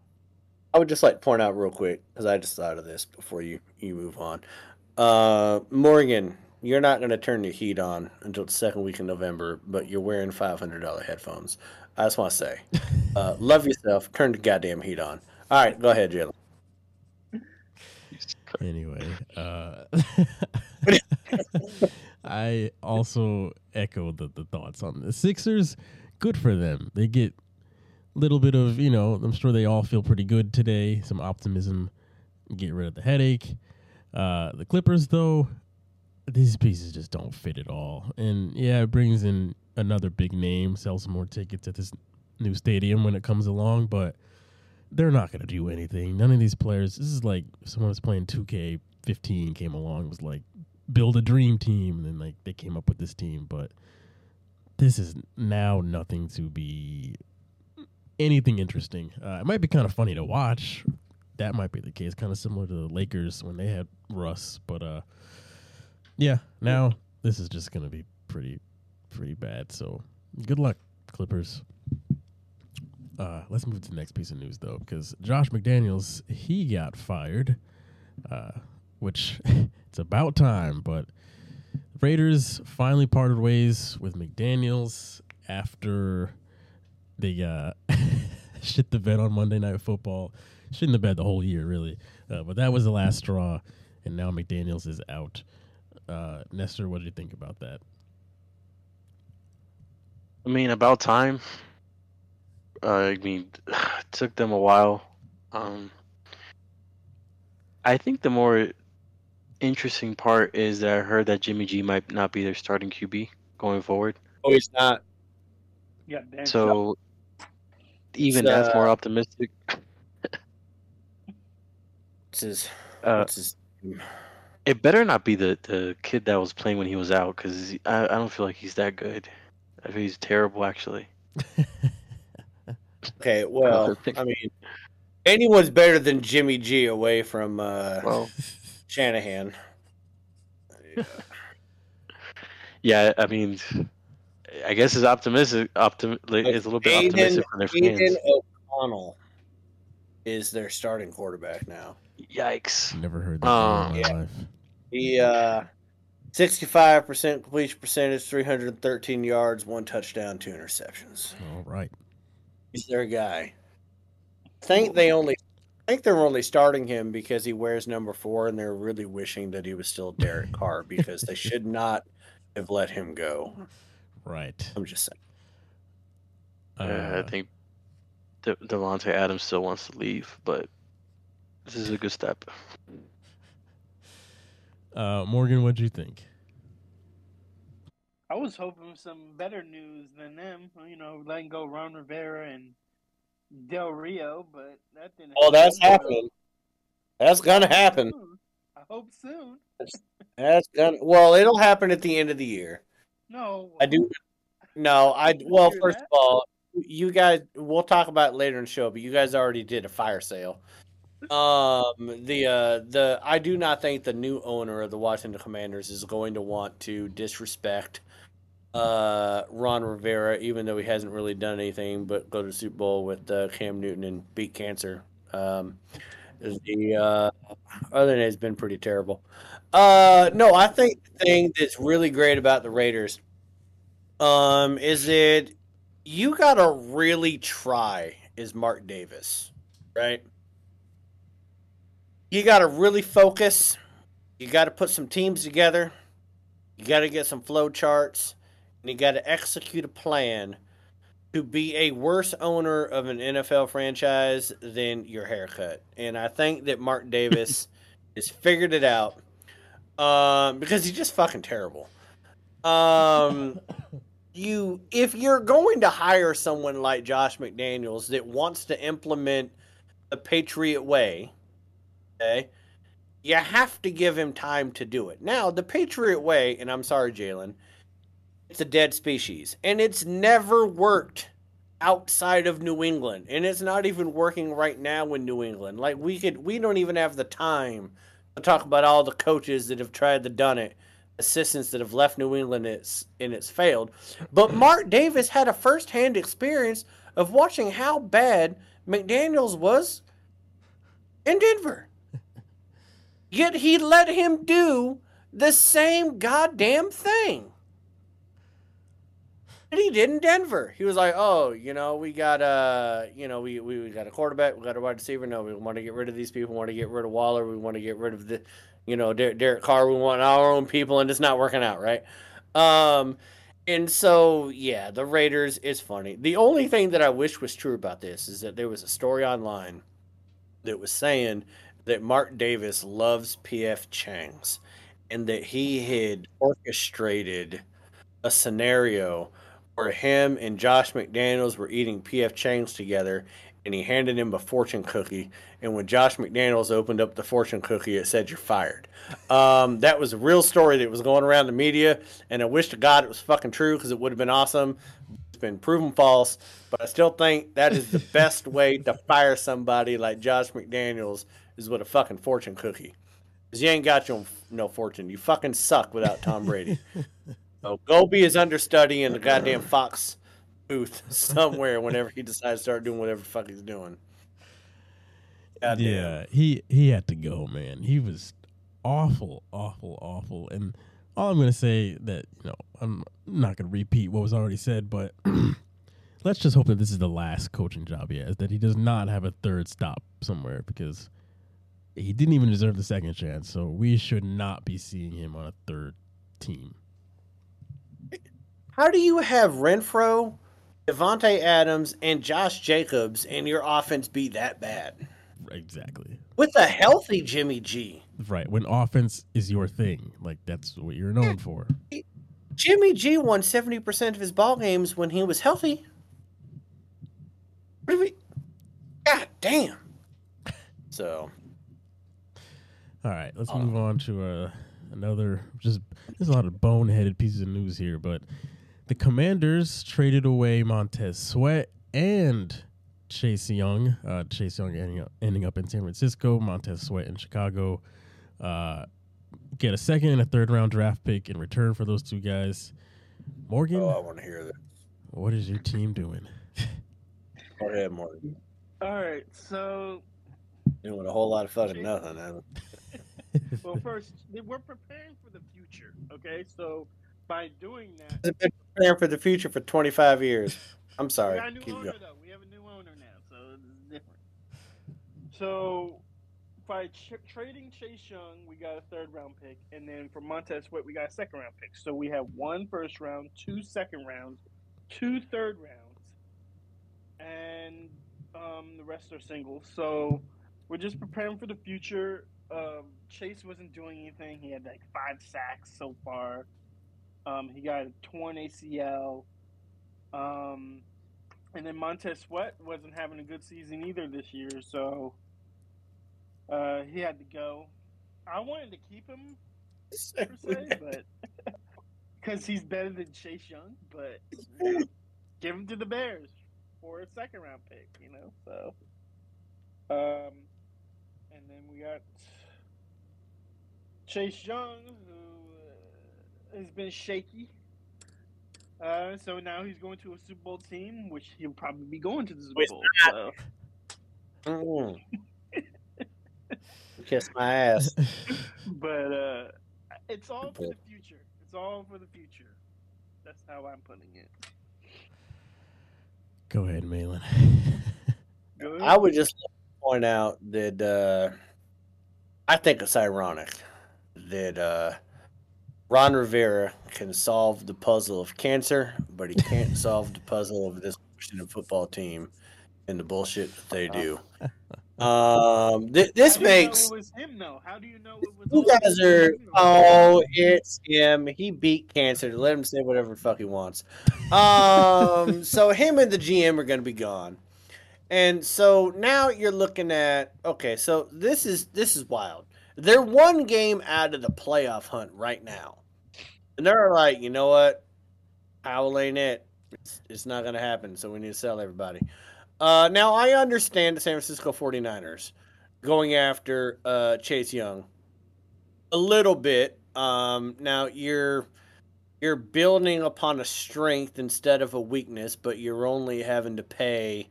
I would just like to point out real quick because I just thought of this before you you move on. Uh, Morgan, you're not gonna turn your heat on until the second week in November, but you're wearing five hundred dollar headphones. I just want to say, uh, love yourself. Turn the goddamn heat on. All right, go ahead, Jalen. Anyway, uh, I also echo the, the thoughts on the Sixers. Good for them. They get a little bit of, you know, I'm sure they all feel pretty good today. Some optimism, get rid of the headache. Uh, the Clippers, though, these pieces just don't fit at all. And yeah, it brings in another big name, sells some more tickets at this new stadium when it comes along, but they're not going to do anything. None of these players. This is like someone was playing 2K15 came along was like build a dream team and then like they came up with this team, but this is now nothing to be anything interesting. Uh, it might be kind of funny to watch. That might be the case, kind of similar to the Lakers when they had Russ, but uh yeah, now this is just going to be pretty pretty bad. So, good luck Clippers. Uh, let's move to the next piece of news though, because Josh McDaniels he got fired, uh, which it's about time. But Raiders finally parted ways with McDaniels after they uh, shit the bed on Monday Night Football. Shouldn't have bed the whole year really, uh, but that was the last straw, and now McDaniels is out. Uh, Nestor, what did you think about that? I mean, about time. Uh, I mean, it took them a while. Um, I think the more interesting part is that I heard that Jimmy G might not be their starting QB going forward. Oh, he's not. Yeah, Dan. So even It's, that's more uh, optimistic. What's his? Uh, what's his? it better not be the, the kid that was playing when he was out because I, I don't feel like he's that good. I think he's terrible actually. Okay, well, I mean, anyone's better than Jimmy G away from uh, Well, Shanahan. yeah, I mean, I guess it's optimistic. Optim, like, it's a little bit optimistic for their fans. Aidan O'Connell is their starting quarterback now. Yikes! Never heard that Uh, in my yeah. life. He uh, sixty-five percent completion percentage, three hundred thirteen yards, one touchdown, two interceptions. All right. He's their guy. I think they only, I think they're only starting him because he wears number four, and they're really wishing that he was still Derek Carr because they should not have let him go. Right. I'm just saying. Uh, I think De- Davante Adams still wants to leave, but this is a good step. Uh, Morgan, what'd you think? I was hoping some better news than them. You know, letting go Ron Rivera and Del Rio, but that didn't. Oh, that's happen. happening. That's gonna happen. Soon. I hope soon. That's gonna. Well, it'll happen at the end of the year. No, I do. No, I. Well, first that. of all, you guys. We'll talk about it later in the show, but you guys already did a fire sale. Um, the uh, the I do not think the new owner of the Washington Commanders is going to want to disrespect uh Ron Rivera, even though he hasn't really done anything but go to the Super Bowl with uh, Cam Newton and beat cancer. Um, the uh, other than that, it's been pretty terrible. Uh, no, I think the thing that's really great about the Raiders, um, is that you gotta really try. Is Mark Davis, right? You gotta really focus. You gotta put some teams together. You gotta get some flow charts, and you gotta execute a plan to be a worse owner of an NFL franchise than your haircut. And I think that Mark Davis has figured it out um, because he's just fucking terrible. Um, you, if you're going to hire someone like Josh McDaniels that wants to implement the Patriot way, okay, you have to give him time to do it. Now, the Patriot way, and I'm sorry, Jalen, it's a dead species, and it's never worked outside of New England, and it's not even working right now in New England. Like we could, we don't even have the time to talk about all the coaches that have tried to done it, assistants that have left New England it's and it's failed. But mm. Mark Davis had a firsthand experience of watching how bad McDaniels was in Denver. Yet he let him do the same goddamn thing. He did in Denver. He was like, "Oh, you know, we got a, you know, we, we, we got a quarterback, we got a wide receiver. No, we want to get rid of these people. We want to get rid of Waller. We want to get rid of the, you know, Der- Derek Carr. We want our own people, and it's not working out, right? Um, and so yeah, the Raiders is funny. The only thing that I wish was true about this is that there was a story online that was saying that Mark Davis loves PF Chang's, and that he had orchestrated a scenario where him and Josh McDaniels were eating PF Chang's together, and he handed him a fortune cookie. And when Josh McDaniels opened up the fortune cookie, it said, You're fired. Um, that was a real story that was going around the media, and I wish to God it was fucking true because it would have been awesome. It's been proven false, but I still think that is the best way to fire somebody like Josh McDaniels is with a fucking fortune cookie. Because you ain't got your no fortune. You fucking suck without Tom Brady. So go be his understudy in the goddamn Fox booth somewhere whenever he decides to start doing whatever the fuck he's doing. Goddamn. Yeah, he he had to go, man. He was awful, awful, awful. And all I'm gonna say that you know I'm not gonna repeat what was already said, but let's just hope that this is the last coaching job he has. That he does not have a third stop somewhere because he didn't even deserve the second chance. So we should not be seeing him on a third team. How do you have Renfrow, Davante Adams, and Josh Jacobs and your offense be that bad? Exactly. With a healthy Jimmy G. Right. When offense is your thing, like that's what you're known for. Jimmy G won 70% of his ball games when he was healthy. What do we God damn. So All right, let's Oh. move on to uh, another. Just there's a lot of boneheaded pieces of news here, but the Commanders traded away Montez Sweat and Chase Young. Uh, Chase Young ending up, ending up in San Francisco. Montez Sweat in Chicago. Uh, get a second and a third round draft pick in return for those two guys. Morgan, Oh, I want to hear that. what is your team doing? Go ahead, Morgan. All right, so Doing a whole lot of fucking nothing. huh? well, first we're preparing for the future. Okay, so by doing that, I've been preparing for the future for 25 years. I'm sorry. we got a new owner though. We have a new owner now, so it's different. So by ch- trading Chase Young, we got a third round pick, and then for Montez Sweat, we got a second round pick. So we have one first round, two second rounds, two third rounds, and um, the rest are singles. So we're just preparing for the future. Um, Chase wasn't doing anything. He had like five sacks so far. Um, he got a torn ACL. Um, and then Montez Sweat wasn't having a good season either this year, so uh, he had to go. I wanted to keep him per se, but because he's better than Chase Young, but give him to the Bears for a second round pick, you know. So, um, and then we got Chase Young, who has been shaky. Uh, so now he's going to a Super Bowl team, which he'll probably be going to the Super Bowl. So. Mm. Kiss my ass. But uh, it's all for the future. It's all for the future. That's how I'm putting it. Go ahead, Mahlon. Good. I would just point out that uh, I think it's ironic that uh, Ron Rivera can solve the puzzle of cancer, but he can't solve the puzzle of this Washington football team and the bullshit that they do. Um, th- this How do you know makes it was him though. How do you know it was? you guys are oh, it's him. He beat cancer. Let him say whatever fuck he wants. Um, so him and the GM are going to be gone, and so now you're looking at okay. So this is this is wild. They're one game out of the playoff hunt right now, and they're like, you know what? Howell ain't it. It's, it's not going to happen, so we need to sell everybody. Uh, now, I understand the San Francisco 49ers going after uh, Chase Young a little bit. Um, now, you're you're building upon a strength instead of a weakness, but you're only having to pay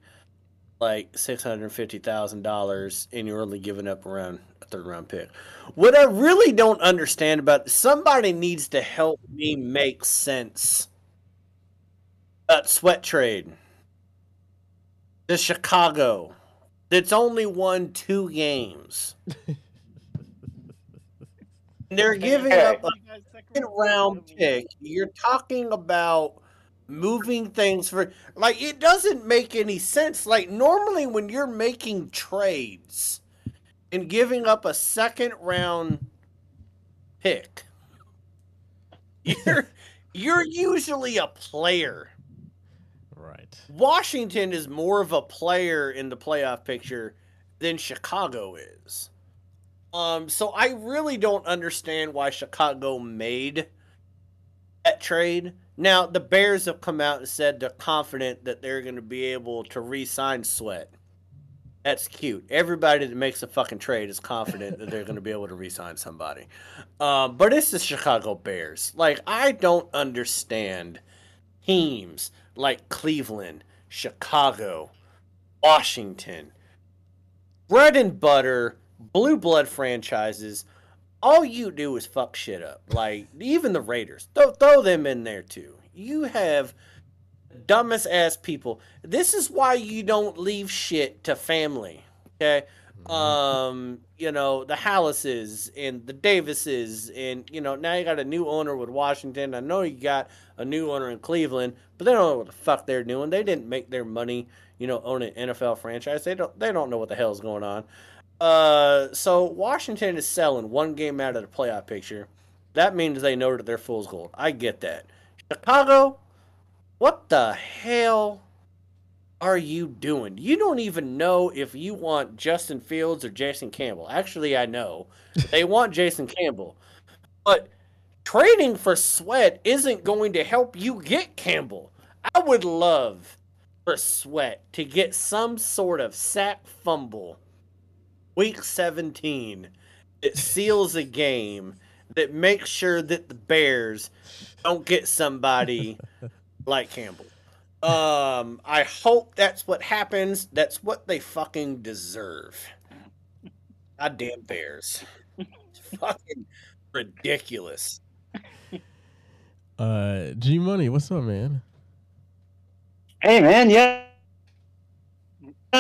like six hundred fifty thousand dollars, and you're only giving up around a third round pick. What I really don't understand about somebody needs to help me make sense. That sweat trade, the Chicago, that's only won two games. They're giving up a second round pick. You're talking about moving things for like it doesn't make any sense. Like normally when you're making trades and giving up a second round pick, you're you're usually a player. Right. Washington is more of a player in the playoff picture than Chicago is. Um, so I really don't understand why Chicago made that trade. Now the Bears have come out and said they're confident that they're going to be able to re-sign Sweat. That's cute. Everybody that makes a fucking trade is confident that they're going to be able to re-sign somebody. Um, but it's the Chicago Bears. Like I don't understand teams like Cleveland, Chicago, Washington, bread and butter, blue blood franchises. All you do is fuck shit up. Like even the Raiders, throw, throw them in there too. You have dumbest ass people. This is why you don't leave shit to family. Okay. Um, you know, the Hallises and the Davises, and you know, now you got a new owner with Washington. I know you got a new owner in Cleveland, but they don't know what the fuck they're doing. They didn't make their money, you know, owning an NFL franchise. They don't they don't know what the hell's going on. Uh, so Washington is selling one game out of the playoff picture. That means they know that they're fool's gold. I get that. Chicago, what the hell are you doing? You don't even know if you want Justin Fields or Jason Campbell. Actually, I know. They want Jason Campbell. But trading for Sweat isn't going to help you get Campbell. I would love for Sweat to get some sort of sack fumble week 17 that seals a game that makes sure that the Bears don't get somebody like Campbell. Um, I hope that's what happens. That's what they fucking deserve. Goddamn Bears. fucking ridiculous. Uh, G Money, what's up, man? Hey, man, yeah.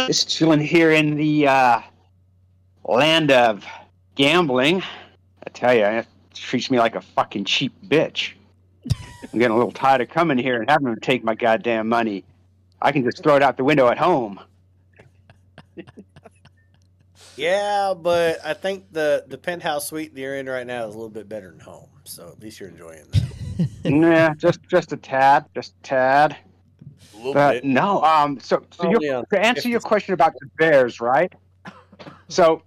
Just chilling here in the uh, land of gambling. I tell you, it treats me like a fucking cheap bitch. I'm getting a little tired of coming here and having them take my goddamn money. I can just throw it out the window at home. Yeah, but I think the the penthouse suite that you're in right now is a little bit better than home. So at least you're enjoying that. nah, just just a tad, just a tad. A little But bit. no, um, so, so Only your, to answer your question about the Bears, right? So,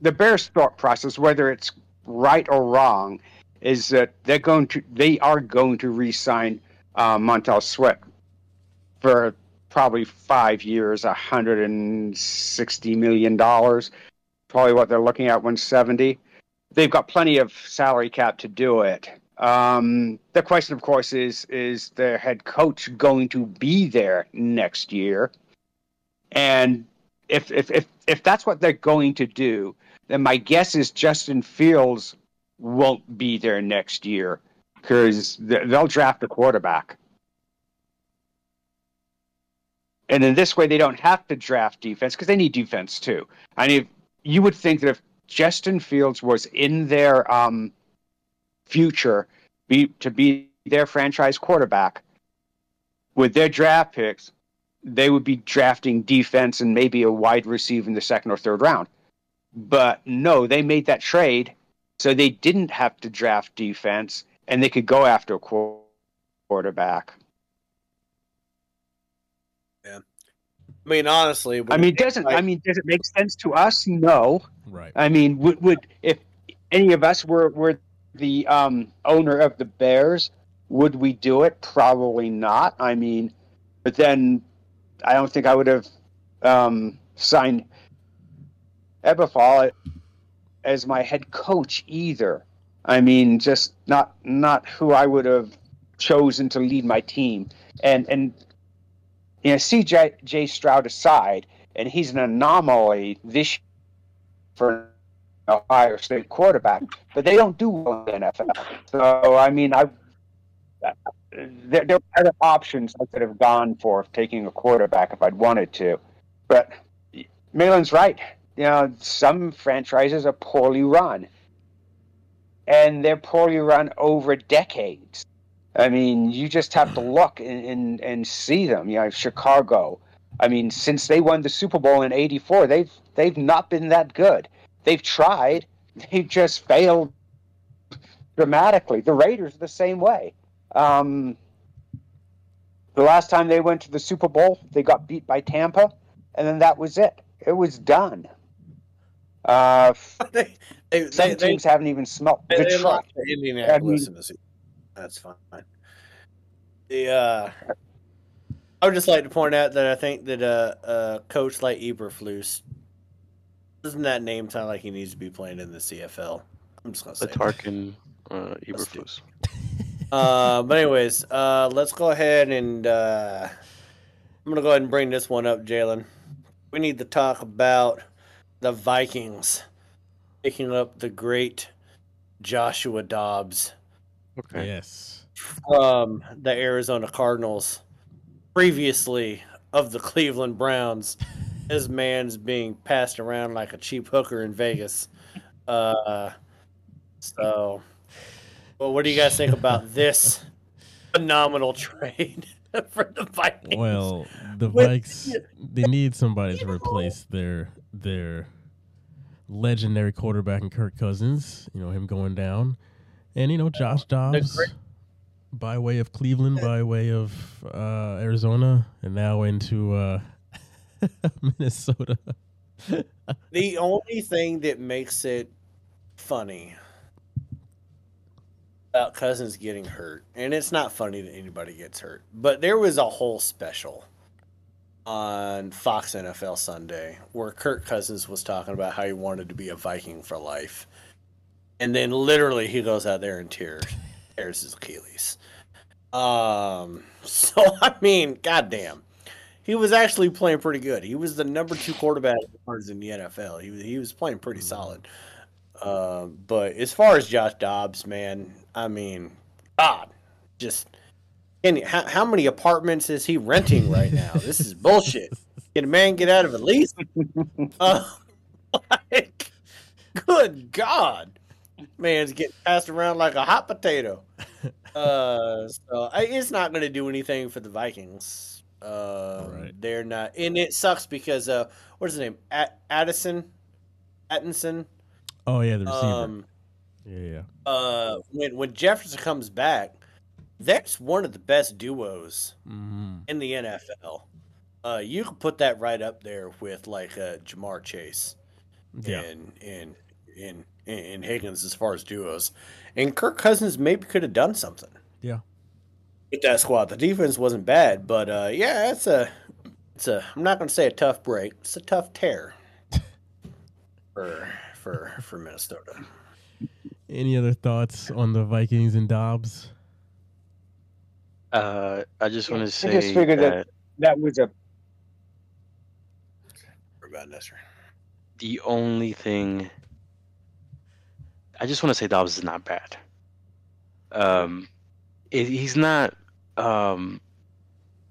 the Bears' thought process, whether it's right or wrong, is that they're going to they are going to re-sign uh, Montez Sweat for probably five years, hundred and sixty million dollars, probably what they're looking at, one seventy. They've got plenty of salary cap to do it. Um, the question, of course, is is their head coach going to be there next year? And if if if if that's what they're going to do, then my guess is Justin Fields won't be there next year because they'll draft a quarterback. And in this way, they don't have to draft defense because they need defense too. I mean, you would think that if Justin Fields was in their um, future be, to be their franchise quarterback, with their draft picks, they would be drafting defense and maybe a wide receiver in the second or third round. But no, they made that trade so they didn't have to draft defense and they could go after a qu- quarterback. I mean, honestly, I mean, doesn't I mean does it make sense to us? No. Right. I mean, would, would if any of us were were the um, owner of the Bears, Would we do it? Probably not. I mean, but then I don't think I would have um, signed Eberflus as my head coach either. I mean, just not not who I would have chosen to lead my team. And and you know, CJ J Stroud aside, and he's an anomaly this year for Ohio State quarterback, but they don't do well in the NFL. So I mean, I there, there were other options I could have gone for taking a quarterback if I'd wanted to, but Mahlon's right. You know, some franchises are poorly run, and they're poorly run over decades. I mean, you just have to look and, and, and see them. You know, Chicago. I mean, since they won the Super Bowl in '84, they've they've not been that good. They've tried, they've just failed dramatically. The Raiders the same way. Um, the last time they went to the Super Bowl, they got beat by Tampa, and then that was it. It was done. Uh, they, they, some they, teams haven't even smelt they, they Detroit. lost to Indianapolis I mean- in the Super That's fine. The uh, I would just like to point out that I think that uh, uh, coach like Eberflus doesn't that name sound like he needs to be playing in the CFL? I'm just gonna say. that. Latarkin, uh, Eberflus. Uh, but anyways, uh, let's go ahead and uh, I'm gonna go ahead and bring this one up, Jalen. We need to talk about the Vikings picking up the great Joshua Dobbs Okay. Yes. from the Arizona Cardinals, previously of the Cleveland Browns. His man's being passed around like a cheap hooker in Vegas. Uh, so, well, what do you guys think about this phenomenal trade for the Vikings? Well, the Vikings they need somebody to replace their their legendary quarterback in Kirk Cousins. You know him going down, and you know Josh Dobbs by way of Cleveland, by way of uh, Arizona, and now into uh, Minnesota. The only thing that makes it funny about Cousins getting hurt, and it's not funny that anybody gets hurt, but there was a whole special on Fox NFL Sunday where Kirk Cousins was talking about how he wanted to be a Viking for life. And then literally he goes out there and tears tears his Achilles. Um so I mean, goddamn. He was actually playing pretty good. He was the number two quarterback in the NFL. He was he was playing pretty solid. Um, but as far as Josh Dobbs, man, I mean, God, just can how, how many apartments is he renting right now? This is bullshit. Can a man get out of a lease? Uh, like, good God, man's getting passed around like a hot potato. Uh, so I, it's not going to do anything for the Vikings. Uh, Right. They're not, and it sucks because uh, what's his name? A- Addison, Atkinson. Oh yeah, the receiver. Um, yeah, yeah. uh, when when Jefferson comes back, that's one of the best duos hmm in the NFL. Uh, you can put that right up there with like uh, Ja'Marr Chase Yeah. and and and and Higgins as far as duos, and Kirk Cousins maybe could have done something. Yeah. with that squad. The defense wasn't bad, but uh, yeah, it's a it's a I'm not going to say a tough break. It's a tough tear for for for Minnesota. Any other thoughts on the Vikings and Dobbs? Uh, I just want to I say just figured that- that That was a What about Nestor? the only thing I just want to say Dobbs is not bad. Um, it, he's not. Um,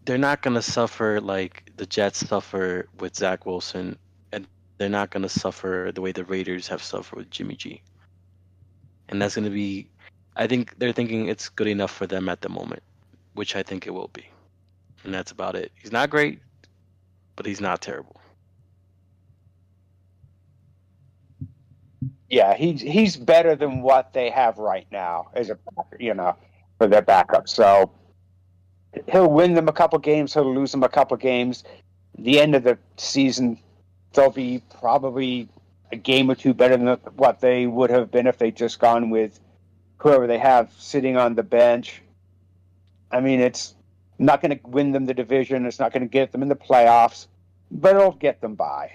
they're not gonna suffer like the Jets suffer with Zach Wilson, and they're not gonna suffer the way the Raiders have suffered with Jimmy G. And that's gonna be, I think they're thinking it's good enough for them at the moment, which I think it will be. And that's about it. He's not great, but he's not terrible. yeah. He's he's better than what they have right now as a you know for their backup. So he'll win them a couple games. He'll lose them a couple games. The end of the season, they'll be probably a game or two better than what they would have been if they just gone with whoever they have sitting on the bench. I mean, it's not going to win them the division. It's not going to get them in the playoffs, but it'll get them by.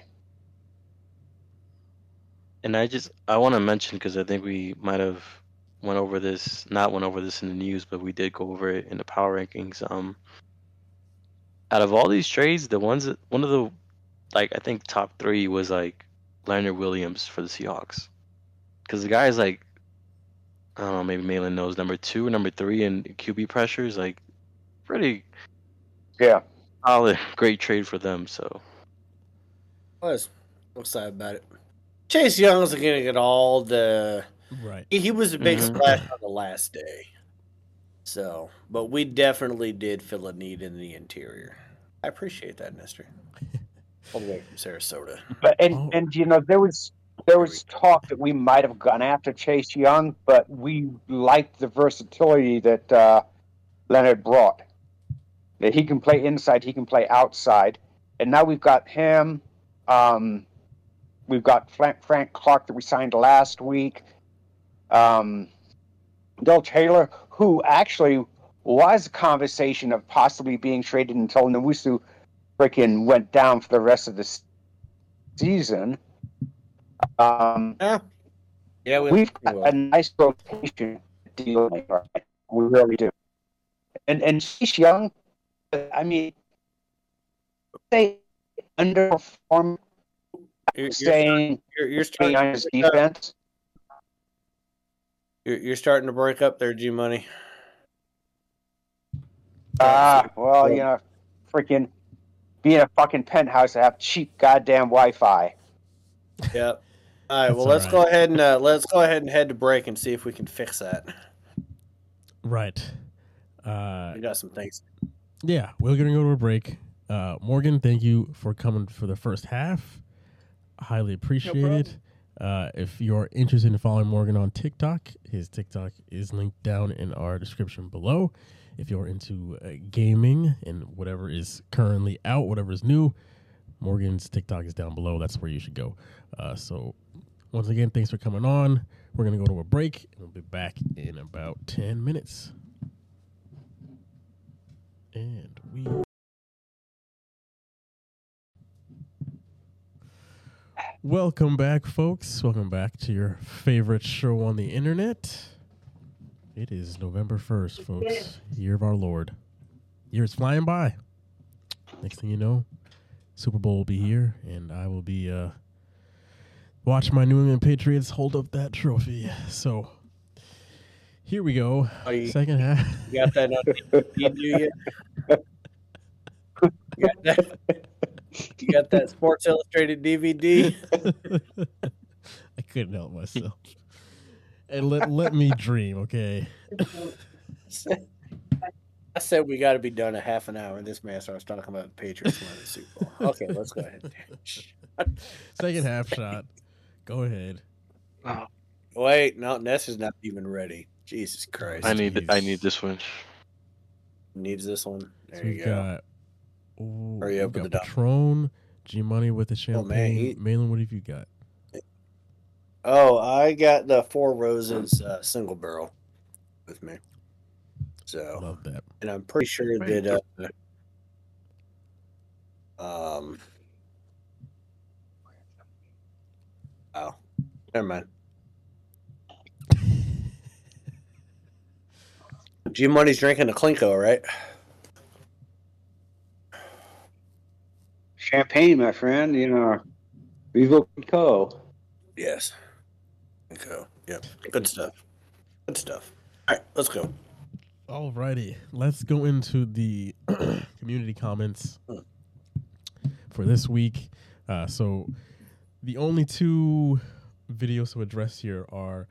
And I just I want to mention because I think we might have went over this, not went over this in the news, but we did go over it in the power rankings. Um, out of all these trades, the ones that one of the like I think top three was like Leonard Williams for the Seahawks, because the guy is like I don't know, maybe Mahlon knows number two or number three in QB pressures, like pretty Yeah. solid, great trade for them. So was I'm excited about it. Chase Young's going to get all the. Right. He, he was a big Mhm. splash on the last day. So, but we definitely did fill a need in the interior. I appreciate that, Mister. All the way from Sarasota. But and Oh. and you know there was there was talk that we might have gone after Chase Young, but we liked the versatility that uh, Leonard brought. That he can play inside, he can play outside, and now we've got him. Um, we've got Frank, Frank Clark that we signed last week. Um, Darrell Taylor, who actually was a conversation of possibly being traded until Nwosu freaking went down for the rest of the season. Um, Yeah, we, we've got will. a nice rotation deal. We really do. And and she's young. I mean, they underperform You're, staying you're, you're starting, on his defense. you're, you're starting to break up there, G Money. Ah, well, you know, freaking being a fucking penthouse to have cheap goddamn Wi-Fi. Yep. All right. That's Well, all let's right. go ahead and uh, let's go ahead and head to break and see if we can fix that. Right. Uh, We got some things. yeah, we're gonna go to a break. Uh, Morgan, thank you for coming for the first half. Highly appreciated. it. Uh, if you're interested in following Morgan on TikTok, his TikTok is linked down in our description below. If you're into uh, gaming and whatever is currently out, whatever is new, Morgan's TikTok is down below. That's where you should go. Uh, so, once again, thanks for coming on. We're going to go to a break and we'll be back in about 10 minutes. And we. Welcome back, folks. Welcome back to your favorite show on the internet. It is November 1st, folks. Year of our Lord. Year is flying by. Next thing you know, Super Bowl will be here, and I will be uh, watching my New England Patriots hold up that trophy. So here we go. Oh, you, Second half. you got that on DVD, you? You got that? You got that Sports Illustrated DVD? I couldn't help myself. And let let me dream, okay? I said we got to be done a half an hour, and this man starts talking about the Patriots winning the Super Bowl. Okay, let's go ahead. Second half shot. Go ahead. Oh. Wait, no, Ness is not even ready. Jesus Christ. I need I need this one. Needs this one. So There you we've go. got ooh, Hurry we've up with got the dump. Patron, G Money with the Oh, man, champagne. he- Mahlon, what have you got? Oh, I got the Four Roses uh, single barrel with me. So, Love that. and I'm pretty sure that uh, um oh never mind G Money's drinking a Clinko, right? Champagne, my friend. You know, Veuve Clicquot. Yes. Clinko. Yep. Good stuff. Good stuff. All right, let's go. Alrighty, let's go into the community comments for this week. Uh, so, the only two videos to address here are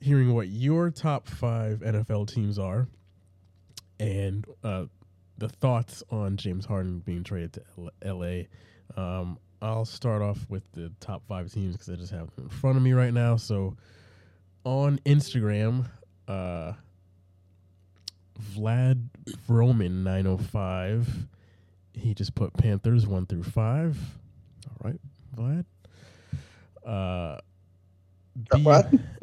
hearing what your top five NFL teams are, and uh, the thoughts on James Harden being traded to L- LA. Um, I'll start off with the top five teams because I just have them in front of me right now. So, on Instagram, uh, Vlad Vroman 905. He just put Panthers 1 through 5. All right, Vlad. Uh, What?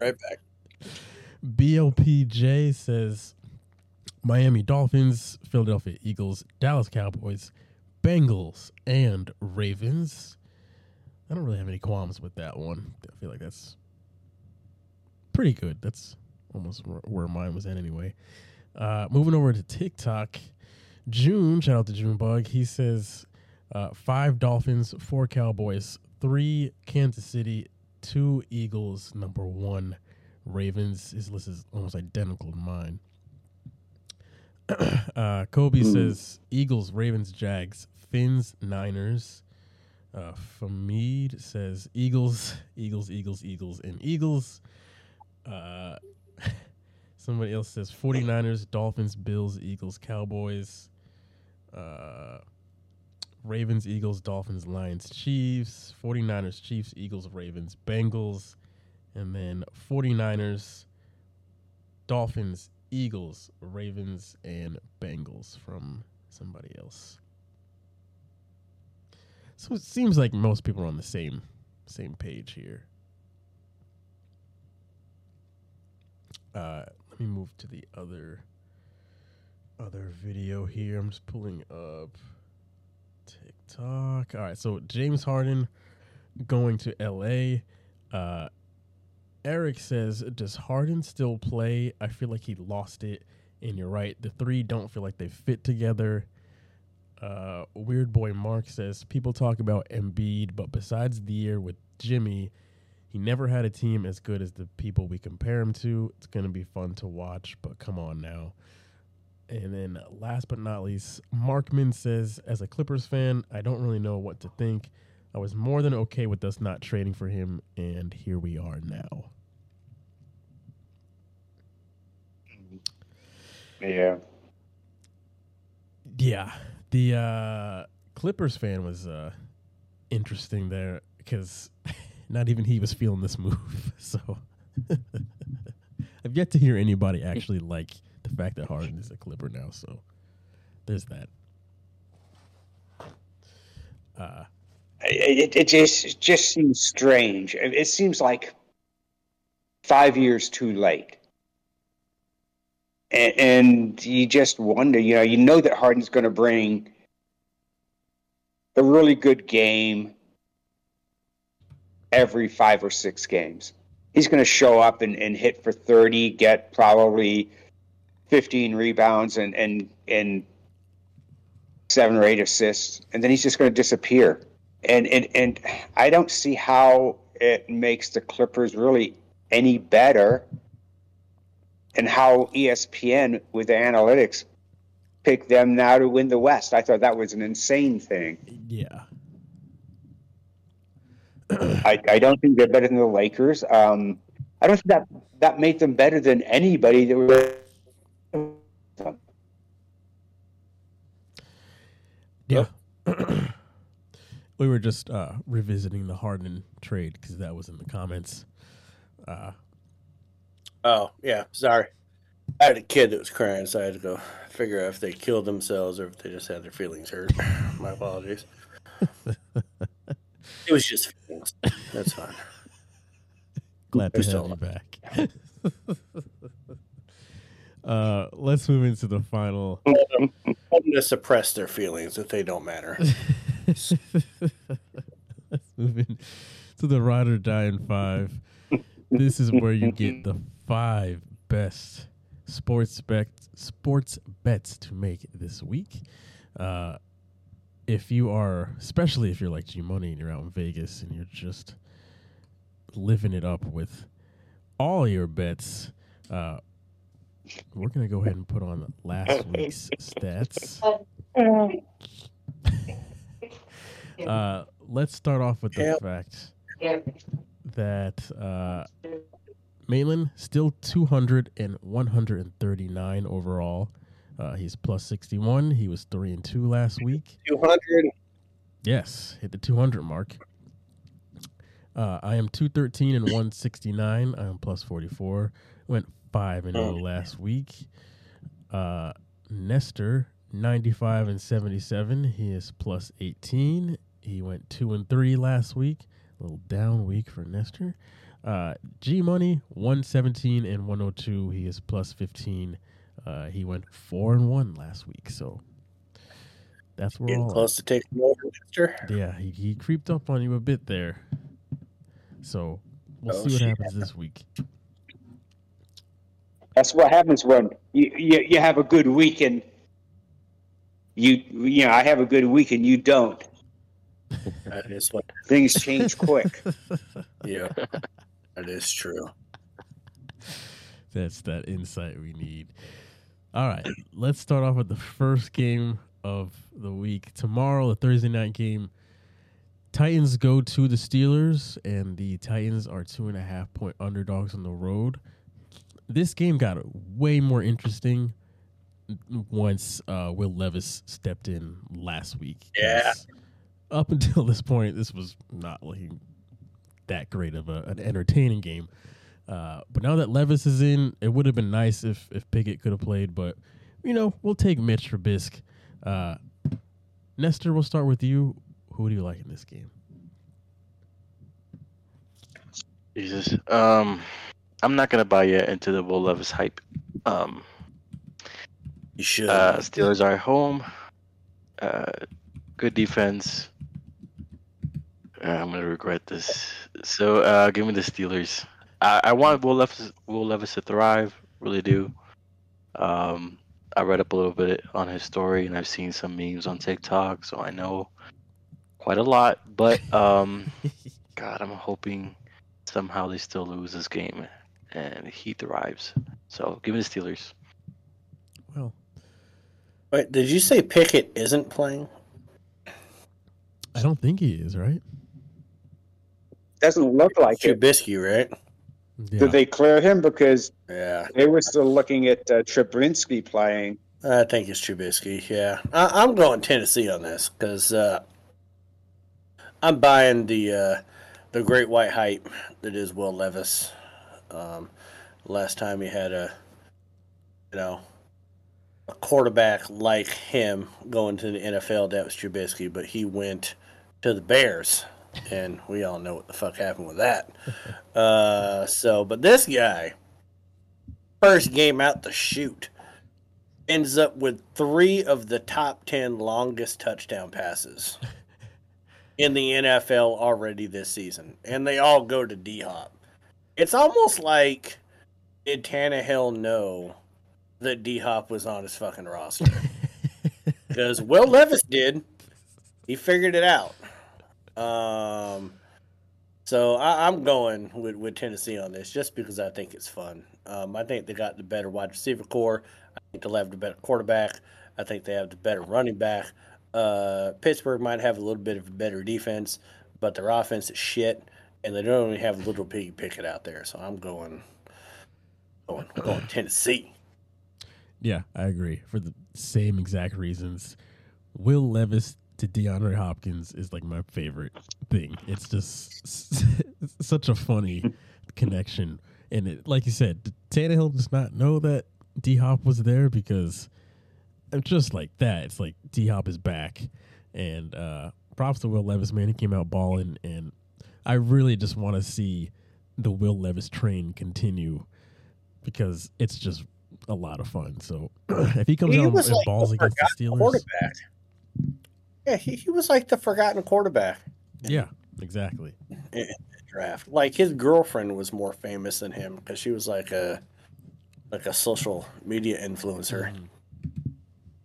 Right back. BLPJ says Miami Dolphins, Philadelphia Eagles, Dallas Cowboys, Bengals, and Ravens. I don't really have any qualms with that one. I feel like that's pretty good. That's almost where mine was at anyway. Uh, moving over to TikTok, June, shout out to Junebug. He says uh, five Dolphins, four Cowboys, three Kansas City, two Eagles, number one Ravens. His list is almost identical to mine. uh, Kobe says Eagles, Ravens, Jags, Finns, Niners. Uh, Famid says Eagles, Eagles, Eagles, Eagles, and Eagles. Uh, somebody else says 49ers, Dolphins, Bills, Eagles, Cowboys. Uh, Ravens, Eagles, Dolphins, Lions, Chiefs, 49ers, Chiefs, Eagles, Ravens, Bengals, and then 49ers, Dolphins, Eagles, Ravens, and Bengals from somebody else. So it seems like most people are on the same same page here. Uh, let me move to the other other video here. I'm just pulling up TikTok. All right, so James Harden going to LA. Uh, Eric says, "Does Harden still play? I feel like he lost it." And you're right. The three don't feel like they fit together. Uh, Weird Boy Mark says people talk about Embiid, but besides the year with Jimmy, he never had a team as good as the people we compare him to. It's gonna be fun to watch, but come on now. And then last but not least, Markman says, as a Clippers fan, I don't really know what to think. I was more than okay with us not trading for him, and here we are now. Yeah. Yeah, the uh, Clippers fan was uh, interesting there because not even he was feeling this move. So I've yet to hear anybody actually like the fact that Harden is a Clipper now. So there's that. Uh, It, it, just it just seems strange. It, seems like five years too late. And, and you just wonder, you know, you know that Harden's going to bring a really good game every five or six games. He's going to show up and, and hit for 30, get probably 15 rebounds and, and, and seven or eight assists, and then he's just going to disappear. And, and, and I don't see how it makes the Clippers really any better and how ESPN with the analytics picked them now to win the West. I thought that was an insane thing. yeah, I, I don't think they're better than the Lakers. Um, I don't think that that made them better than anybody that yeah. we were just uh, revisiting the Harden trade because that was in the comments. Uh, Oh, yeah. Sorry. I had a kid that was crying, so I had to go figure out if they killed themselves or if they just had their feelings hurt. My apologies. it was just feelings. That's fine. glad to have you back. uh, let's move into the final. Tell them, tell them to suppress their feelings if they don't matter. Let's move in to the ride or die in five. This is where you get the five best sports bet sports bets to make this week. Uh, if you are, especially if you're like G Money and you're out in Vegas and you're just living it up with all your bets, uh, we're gonna go ahead and put on last week's stats. Uh, let's start off with the fact that uh, Maitland still 200 and 139 overall. Uh, he's plus 61. He was three and two last week. 200. Yes, hit the 200 mark. Uh, I am 213 and 169. I am plus 44. Went 5 and 0 last week. Uh, Nestor, 95 and 77. He is plus 18. He went 2 and 3 last week. A little down week for Nestor. Uh, G Money, 117 and 102. He is plus 15. Uh, he went 4 and 1 last week. So that's where Getting all close to taking over, Mister. Yeah, he, he creeped up on you a bit there. So we'll Oh, see what shit. happens this week. That's what happens when you, you you have a good week and you you know I have a good week and you don't. That is what. Things change quick. Yeah, that is true. That's that insight we need. All right, let's start off with the first game of the week. Tomorrow, the Thursday night game. Titans go to the Steelers, and the Titans are two and a half point underdogs on the road. This game got way more interesting once uh, Will Levis stepped in last week. Yeah. Up until this point, this was not looking that great of a, an entertaining game. Uh, but now that Levis is in, it would have been nice if if Pickett could have played. But you know, we'll take Mitch Trubisky. Uh, Nestor, we'll start with you. Who do you like in this game? Jesus. Um, I'm not gonna buy yet into the Will Levis hype. Um, You should. uh, Steelers are at home. Uh, good defense. Uh, I'm gonna regret this. So, uh, give me the Steelers. I, I want Will Levis, Will Levis to thrive. Really do. Um, I read up a little bit on his story, and I've seen some memes on TikTok, so I know quite a lot. But um, God, I'm hoping somehow they still lose this game, and he thrives. So, give me the Steelers. Well, Wait, did you say Pickett isn't playing? I don't think he is right. Doesn't look like it. Trubisky, right? Yeah. Did they clear him because Yeah, they were still looking at uh, Trubinsky playing? I think it's Trubisky. Yeah, I, I'm going Tennessee on this because uh, I'm buying the uh, the great white hype that is Will Levis. Um, last time he had a, you know, a quarterback like him going to the NFL, that was Trubisky, but he went to the Bears, and we all know what the fuck happened with that. Uh, so, but this guy, first game out the shoot ends up with three of the top 10 longest touchdown passes in the NFL already this season. And they all go to D Hop. It's almost like did Tannehill know that D Hop was on his fucking roster? Because Will Levis did. He figured it out. Um, so I, I'm going with, with Tennessee on this just because I think it's fun. Um, I think they got the better wide receiver core. I think they'll have the better quarterback. I think they have the better running back. Uh, Pittsburgh might have a little bit of a better defense, but their offense is shit, and they don't only have little piggy Pickett out there. So I'm going, going, going Tennessee. Yeah, I agree. For the same exact reasons. Will Levis to DeAndre Hopkins is like my favorite thing. It's just such a funny connection. And it, like you said, Tannehill does not know that D Hop was there because it's just like that. It's like D Hop is back. And uh, props to Will Levis, man. He came out balling. And I really just want to see the Will Levis train continue because it's just a lot of fun. So if he comes He out and like balls the against the Steelers, quarterback. Yeah, he, he was like the forgotten quarterback yeah, exactly. draft. Like his girlfriend was more famous than him because she was like a like a social media influencer. Mhm.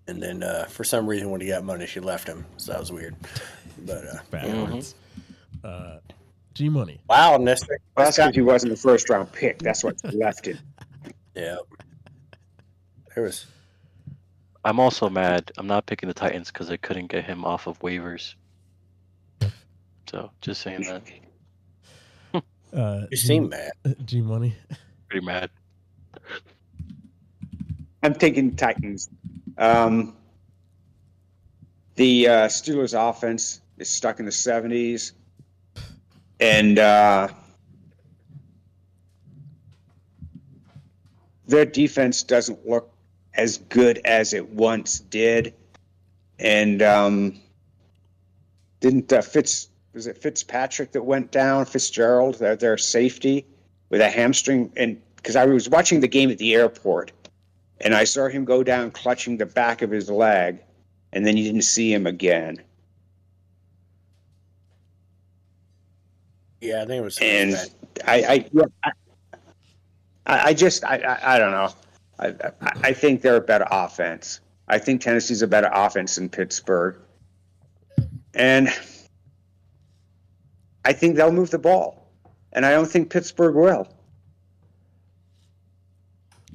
And then uh, for some reason, when he got money, she left him. So that was weird. But uh, Backwards. Uh, G Money. wow, Nestor. That's because he wasn't the first round pick. That's what left him. Yeah. There was I'm also mad. I'm not picking the Titans because I couldn't get him off of waivers. So just saying that. Uh, you seem mad. G Money. Pretty mad. I'm taking Titans. Um, the uh, Steelers' offense is stuck in the 70s, and uh, their defense doesn't look as good as it once did. And um, didn't uh, Fitz was it Fitzpatrick that went down, Fitzgerald, their, their safety with a hamstring. And because I was watching the game at the airport and I saw him go down clutching the back of his leg, and then you didn't see him again. Yeah, I think it was. And I, I, I, I just, I, I, I don't know. I, I, I think they're a better offense. I think Tennessee's a better offense than Pittsburgh. And I think they'll move the ball. And I don't think Pittsburgh will.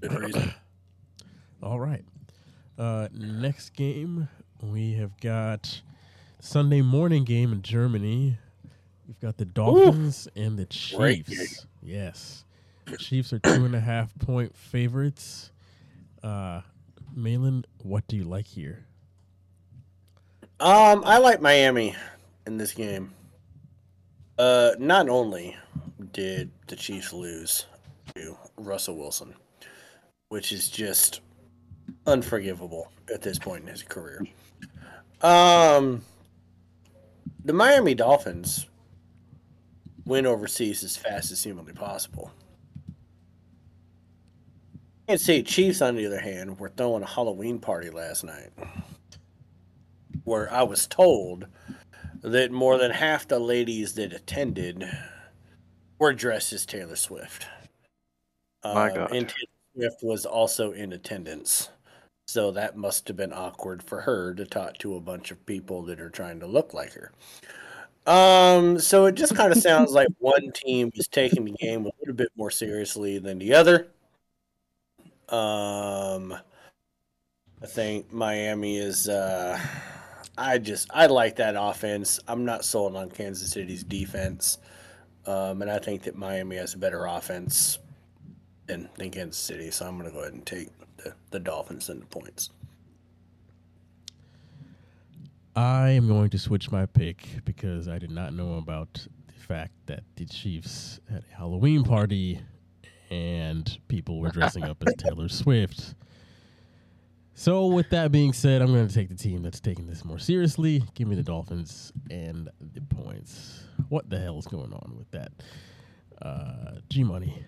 All right. Uh, next game, we have got Sunday morning game in Germany. We've got the Dolphins and the Chiefs. Yes. The Chiefs are two and a half point favorites. Uh, Mahlon, what do you like here? Um, I like Miami in this game. Uh, not only did the Chiefs lose to Russell Wilson, which is just unforgivable at this point in his career. Um, the Miami Dolphins went overseas as fast as humanly possible. Kansas City Chiefs, on the other hand, were throwing a Halloween party last night where I was told that more than half the ladies that attended were dressed as Taylor Swift. My Um, God. And Taylor Swift was also in attendance. So that must have been awkward for her to talk to a bunch of people that are trying to look like her. Um, so it just kind of sounds like one team is taking the game a little bit more seriously than the other. Um, I think Miami is. Uh, I just I like that offense. I'm not sold on Kansas City's defense, um, and I think that Miami has a better offense than, than Kansas City. So I'm going to go ahead and take the, the Dolphins and the points. I am going to switch my pick because I did not know about the fact that the Chiefs had a Halloween party and people were dressing up as Taylor Swift. So, with that being said, I'm going to take the team that's taking this more seriously. Give me the Dolphins and the points. What the hell is going on with that? Uh, G Money.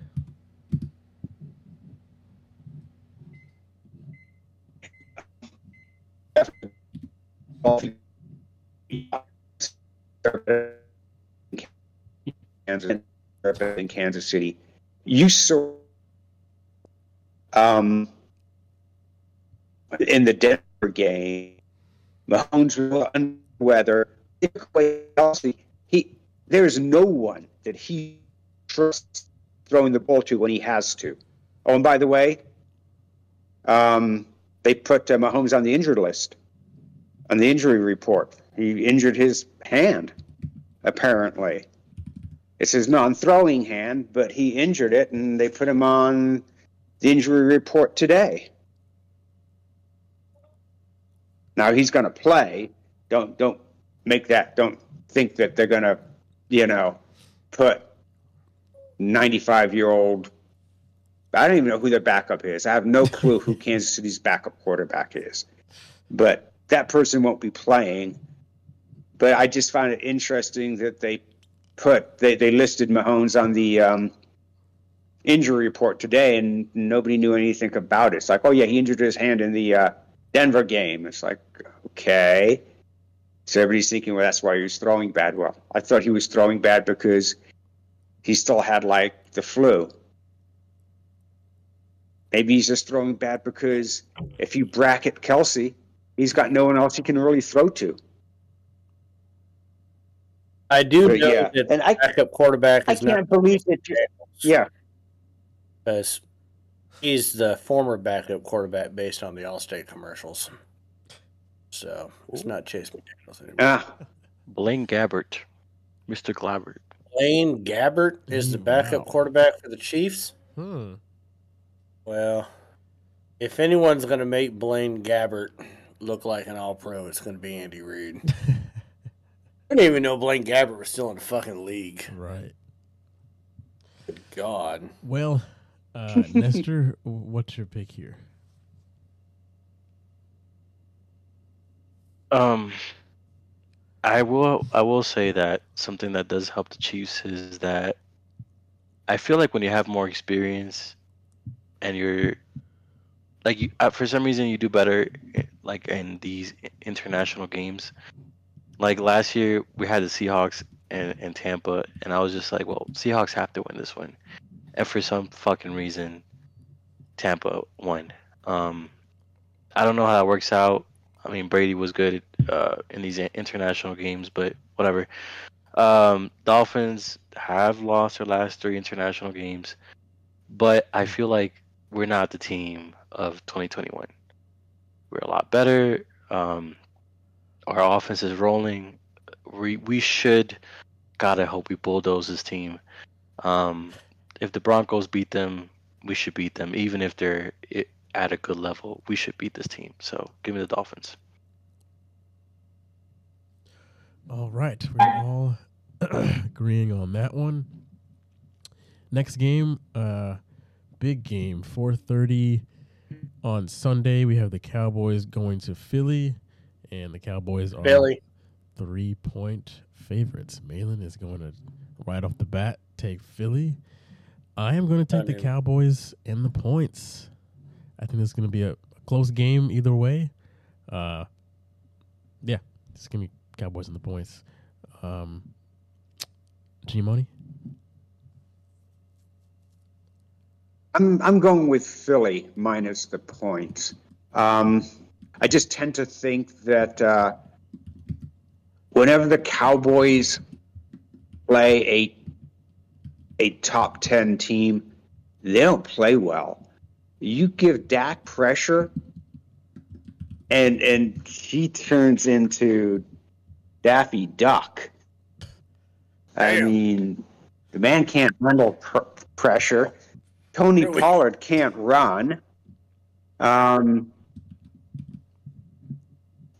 In Kansas City. You saw um, in the Denver game, Mahomes was under weather. He there is no one that he trusts throwing the ball to when he has to. Oh, and by the way, um, they put uh, Mahomes on the injured list on the injury report. He injured his hand, apparently. It's his non throwing hand, but he injured it, and they put him on the injury report today. Now he's going to play. Don't don't make that. Don't think that they're going to, you know, put ninety-five year old. I don't even know who their backup is. I have no clue who Kansas City's backup quarterback is, but that person won't be playing. But I just found it interesting that they put they, they listed Mahomes on the um, injury report today, and nobody knew anything about it. It's like, oh yeah, he injured his hand in the uh, Denver game. It's like, okay. So everybody's thinking, well, that's why he was throwing bad. Well, I thought he was throwing bad because he still had like the flu. Maybe he's just throwing bad because if you bracket Kelce, he's got no one else he can really throw to. I do But know yeah, that and I- backup quarterback I is can't believe that. Yeah, because he's the former backup quarterback based on the Allstate commercials. So it's not Chase McDaniels anymore. ah, Blaine Gabbert, Mr. Glabbert. Blaine Gabbert is the backup wow. quarterback for the Chiefs. Hmm. Well, if anyone's going to make Blaine Gabbert look like an All Pro, it's going to be Andy Reid. I didn't even know Blaine Gabbert was still in the fucking league. Right. Good God. Well, uh, Nestor, what's your pick here? Um, I will I will say that something that does help the Chiefs is that I feel like when you have more experience and you're like you, uh, for some reason you do better eh, like in these international games. Like last year we had the Seahawks and, and Tampa and I was just like, well, Seahawks have to win this one. And for some fucking reason Tampa won. Um I don't know how that works out. I mean, Brady was good uh, in these international games, but whatever. Um, Dolphins have lost their last three international games, but I feel like we're not the team of 2021. We're a lot better. Um, our offense is rolling. We we should, God, I hope we bulldoze this team. Um, if the Broncos beat them, we should beat them, even if they're at a good level. We should beat this team. So give me the Dolphins. All right, we're all agreeing on that one. Next game, uh, big game, four thirty on Sunday. We have the Cowboys going to Philly, and the Cowboys are Philly. three point favorites. Mahlon is going to right off the bat take Philly. I am going to take I the Cowboys and the points. I think it's going to be a, a close game either way. Uh, yeah, just give me Cowboys and the points. Um, G Money. I'm I'm going with Philly minus the points. Um, I just tend to think that uh, whenever the Cowboys play a a top ten team, they don't play well. You give Dak pressure, and and he turns into Daffy Duck. I Damn. mean, the man can't handle pr- pressure. Tony? Pollard can't run. Um,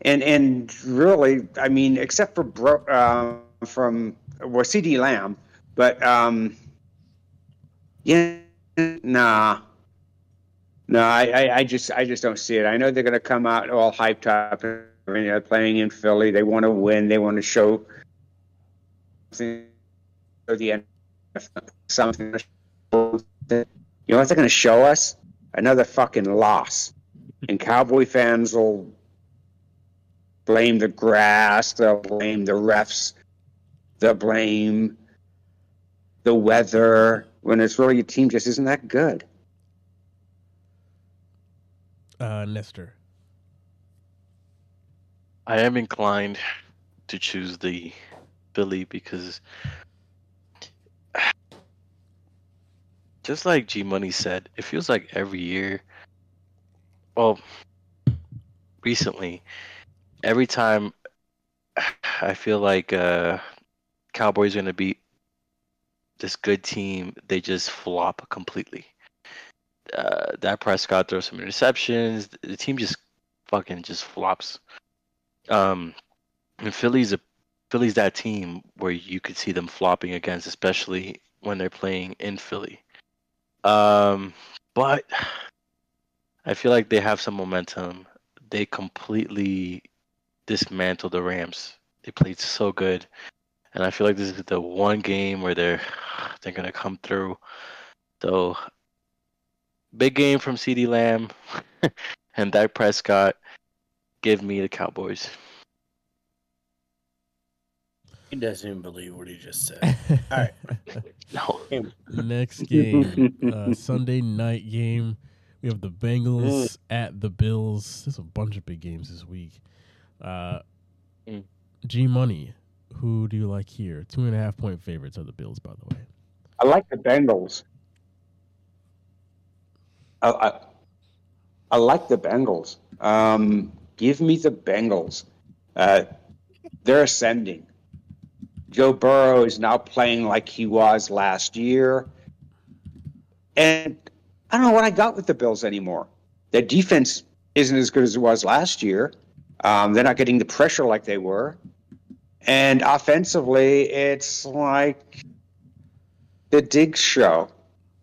and and really, I mean, except for Bro, uh, from well, CeeDee Lamb, but um, yeah, nah, no, I, I, I just I just don't see it. I know they're going to come out all hyped up. Mean, they're playing in Philly. They want to win. They want to show something the something. You know what they're going to show us? Another fucking loss. And Cowboy fans will blame the grass, they'll blame the refs, they'll blame the weather when it's really your team just isn't that good. Uh, Nestor. I am inclined to choose the Philly because just like G Money said, it feels like every year well recently every time I feel like uh Cowboys are gonna beat this good team, they just flop completely. Uh, that Prescott throws some interceptions. The team just fucking just flops. Um, and Philly's a Philly's that team where you could see them flopping against, especially when they're playing in Philly. Um, but I feel like they have some momentum. They completely dismantled the Rams. They played so good, and I feel like this is the one game where they're they're gonna come through. So big game from CeeDee Lamb and Dak Prescott. Give me the Cowboys. He doesn't even believe what he just said. All right. No. Next game, uh, Sunday night game. We have the Bengals at the Bills. There's a bunch of big games this week. Uh, Mm. G Money. Who do you like here? Two and a half point favorites are the Bills, by the way. I like the Bengals. I, I, I like the Bengals. Um, give me the Bengals. Uh, they're ascending. Joe Burrow is now playing like he was last year. And I don't know what I got with the Bills anymore. Their defense isn't as good as it was last year. Um, they're not getting the pressure like they were. And offensively, it's like the Diggs show.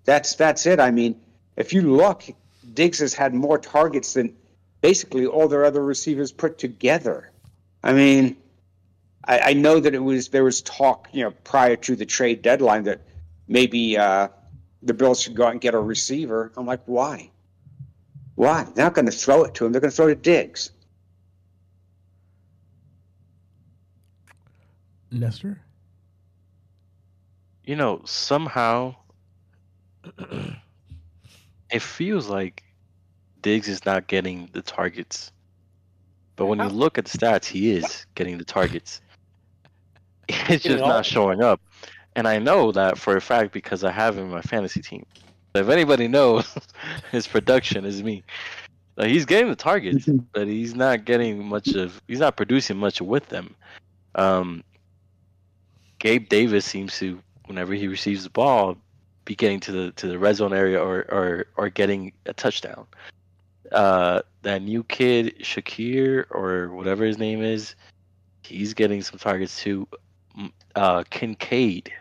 That's that's it. I mean, if you look, Diggs has had more targets than basically all their other receivers put together. I mean, I, I know that it was there was talk, you know, prior to the trade deadline that maybe uh, the Bills should go out and get a receiver. I'm like, why? Why? They're not going to throw it to him. They're going to throw it to Diggs. Nestor? You know, somehow it feels like Diggs is not getting the targets. But when you look at the stats, he is getting the targets. It's just not showing up. And I know that for a fact because I have him in my fantasy team. If anybody knows his production is me. Like he's getting the targets, but he's not getting much of he's not producing much with them. Um Gabe Davis seems to whenever he receives the ball be getting to the to the red zone area or or, or getting a touchdown. Uh that new kid Shakir or whatever his name is, he's getting some targets too. Uh Kincaid,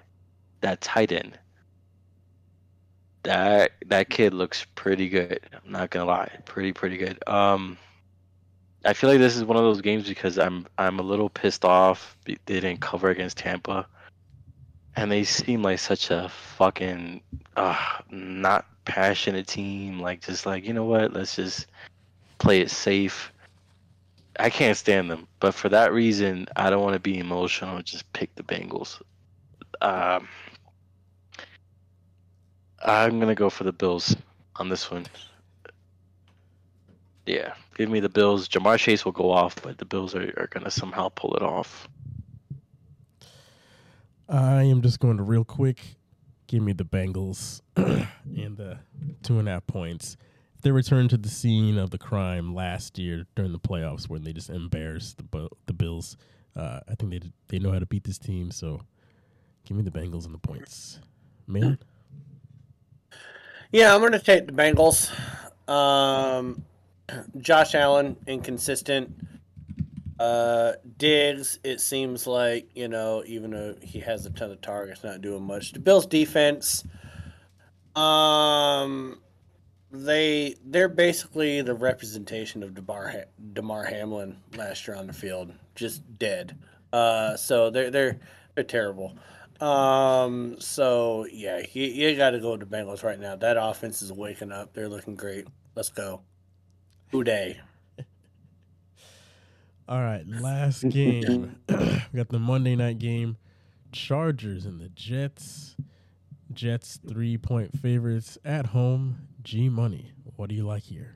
that tight end. That that kid looks pretty good. I'm not gonna lie, pretty pretty good. Um, I feel like this is one of those games because I'm I'm a little pissed off. They didn't cover against Tampa, and they seem like such a fucking uh, not passionate team. Like just like you know what, let's just play it safe. I can't stand them, but for that reason, I don't want to be emotional. Just pick the Bengals. Um, I'm gonna go for the Bills on this one. Yeah, give me the Bills. Ja'Marr Chase will go off, but the Bills are, are gonna somehow pull it off. I am just going to real quick. Give me the Bengals and the two and a half points. They return to the scene of the crime last year during the playoffs when they just embarrassed the the Bills, uh, I think they they know how to beat this team. So, give me the Bengals and the points. Man, Yeah, I'm going to take the Bengals. Um, Josh Allen, inconsistent. Uh, Diggs, it seems like, you know, even though he has a ton of targets, not doing much. The Bills' defense, um, they they're basically the representation of Damar Damar Hamlin last year on the field, just dead. Uh, so they're they're they're terrible. Um, so yeah, you, you got to go to Bengals right now. That offense is waking up. They're looking great. Let's go. Uday. all right, last game. we got the Monday night game. Chargers and the Jets. Jets three point favorites at home. G Money. What do you like here?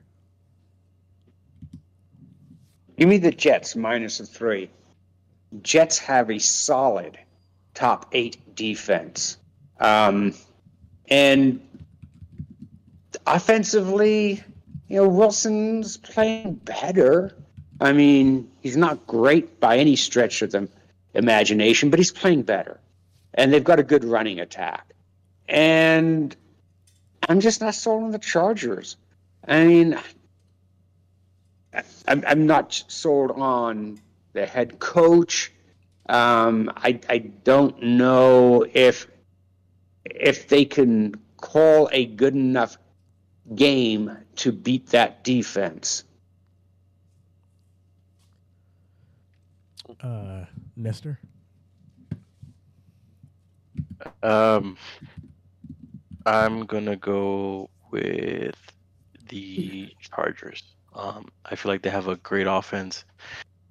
Give me the Jets minus a three. Jets have a solid top eight defense. Um, and offensively, you know, Wilson's playing better. I mean, he's not great by any stretch of the imagination, but he's playing better. And they've got a good running attack. And I'm just not sold on the Chargers. I mean, I'm, I'm not sold on the head coach. Um, I, I don't know if if they can call a good enough game to beat that defense. Uh, Nestor. Um, I'm gonna go with the Chargers. Um, I feel like they have a great offense.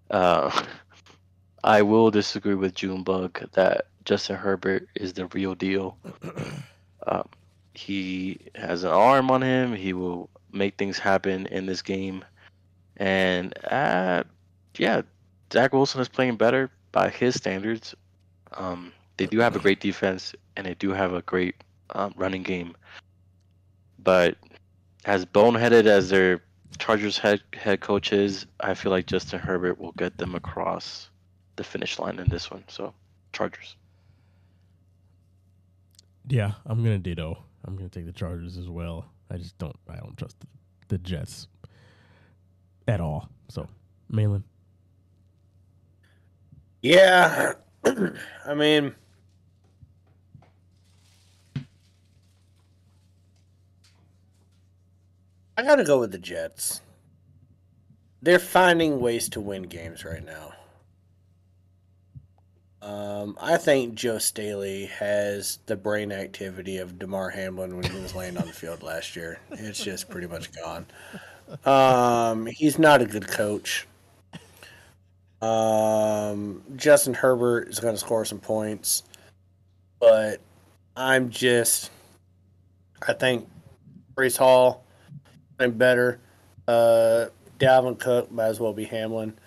Uh, I will disagree with Junebug that Justin Herbert is the real deal. Um, he has an arm on him. He will make things happen in this game. And uh, yeah, Zach Wilson is playing better by his standards. Um, they do have a great defense and they do have a great um, running game. But as boneheaded as their Chargers head head coach is, I feel like Justin Herbert will get them across the finish line in this one. So Chargers. Yeah, I'm gonna ditto. I'm gonna take the Chargers as well. I just don't. I don't trust the, the Jets at all. So, Mahlon. Yeah, I mean, I got to go with the Jets. They're finding ways to win games right now. Um, I think Joe Staley has the brain activity of Damar Hamlin when he was laying on the field last year. It's just pretty much gone. Um, he's not a good coach. Um, Justin Herbert is going to score some points, but I'm just, I think Brees Hall, I'm better. Uh, Dalvin Cook might as well be Hamlin.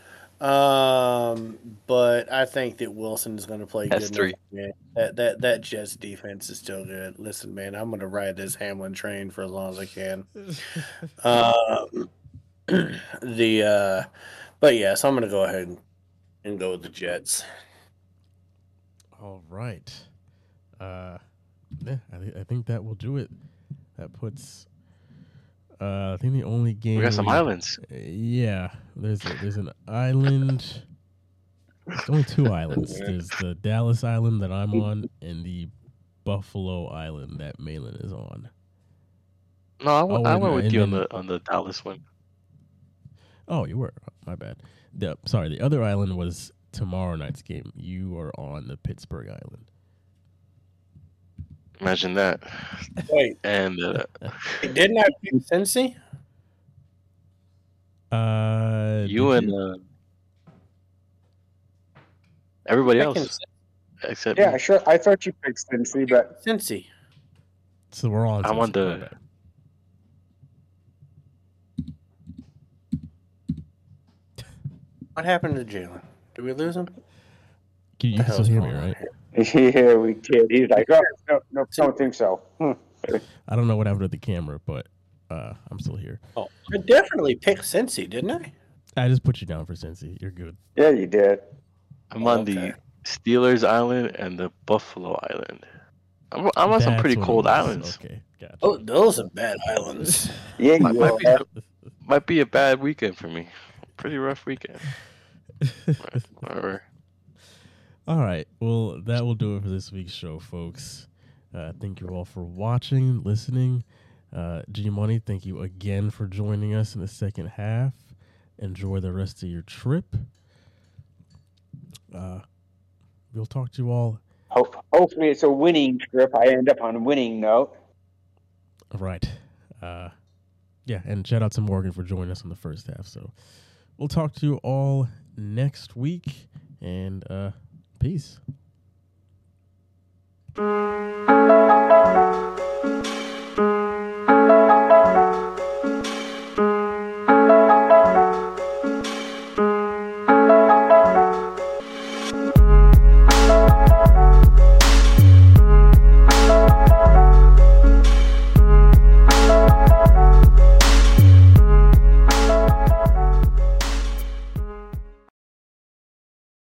Um, but I think that Wilson is going to play That's good. three. enough. That that that Jets defense is still good. Listen, man, I'm going to ride this Hamlin train for as long as I can. Um, the uh, but yeah, so I'm going to go ahead and, and go with the Jets. All right. Uh, yeah, I, thi- I think that will do it. That puts. Uh, I think the only game We got some islands. Uh, yeah, there's a, there's an island. There's only two islands. There's the Dallas island that I'm on, and the Buffalo island that Mahlon is on. No, I went, Oh, I and- went with and you on the on the Dallas one. Oh, you were. My bad. The sorry, the other island was tomorrow night's game. You are on the Pittsburgh island. Imagine that. Wait, And uh, didn't I pick Cincy? Uh, you did and uh, everybody Picking else except Yeah, me. sure. I thought you picked Cincy, but Cincy. so we're all on. I want on Cincy, my the- What happened to Jalen? Did we lose him? You, you can still hear me, right? here? yeah, we did. He's like, oh, no, no, don't think so. Hmm. I don't know what happened to the camera, but uh, I'm still here. Oh, I definitely picked Cincy, didn't I? I just put you down for Cincy. You're good. Yeah, you did. I'm on Okay. the Steelers Island and the Buffalo Island. I'm, I'm on some pretty cold islands. Okay, gotcha. Oh, those are bad islands. Yeah, Might, you might, be, are. might be a bad weekend for me. Pretty rough weekend. Whatever. All right. Well, that will do it for this week's show, folks. Uh, thank you all for watching, listening. Uh, G Money, thank you again for joining us in the second half. Enjoy the rest of your trip. Uh, we'll talk to you all. Ho- hopefully, it's a winning trip. I end up on a winning note. Right. Uh, yeah, and shout out to Morgan for joining us in the first half. So we'll talk to you all next week, and uh, Peace.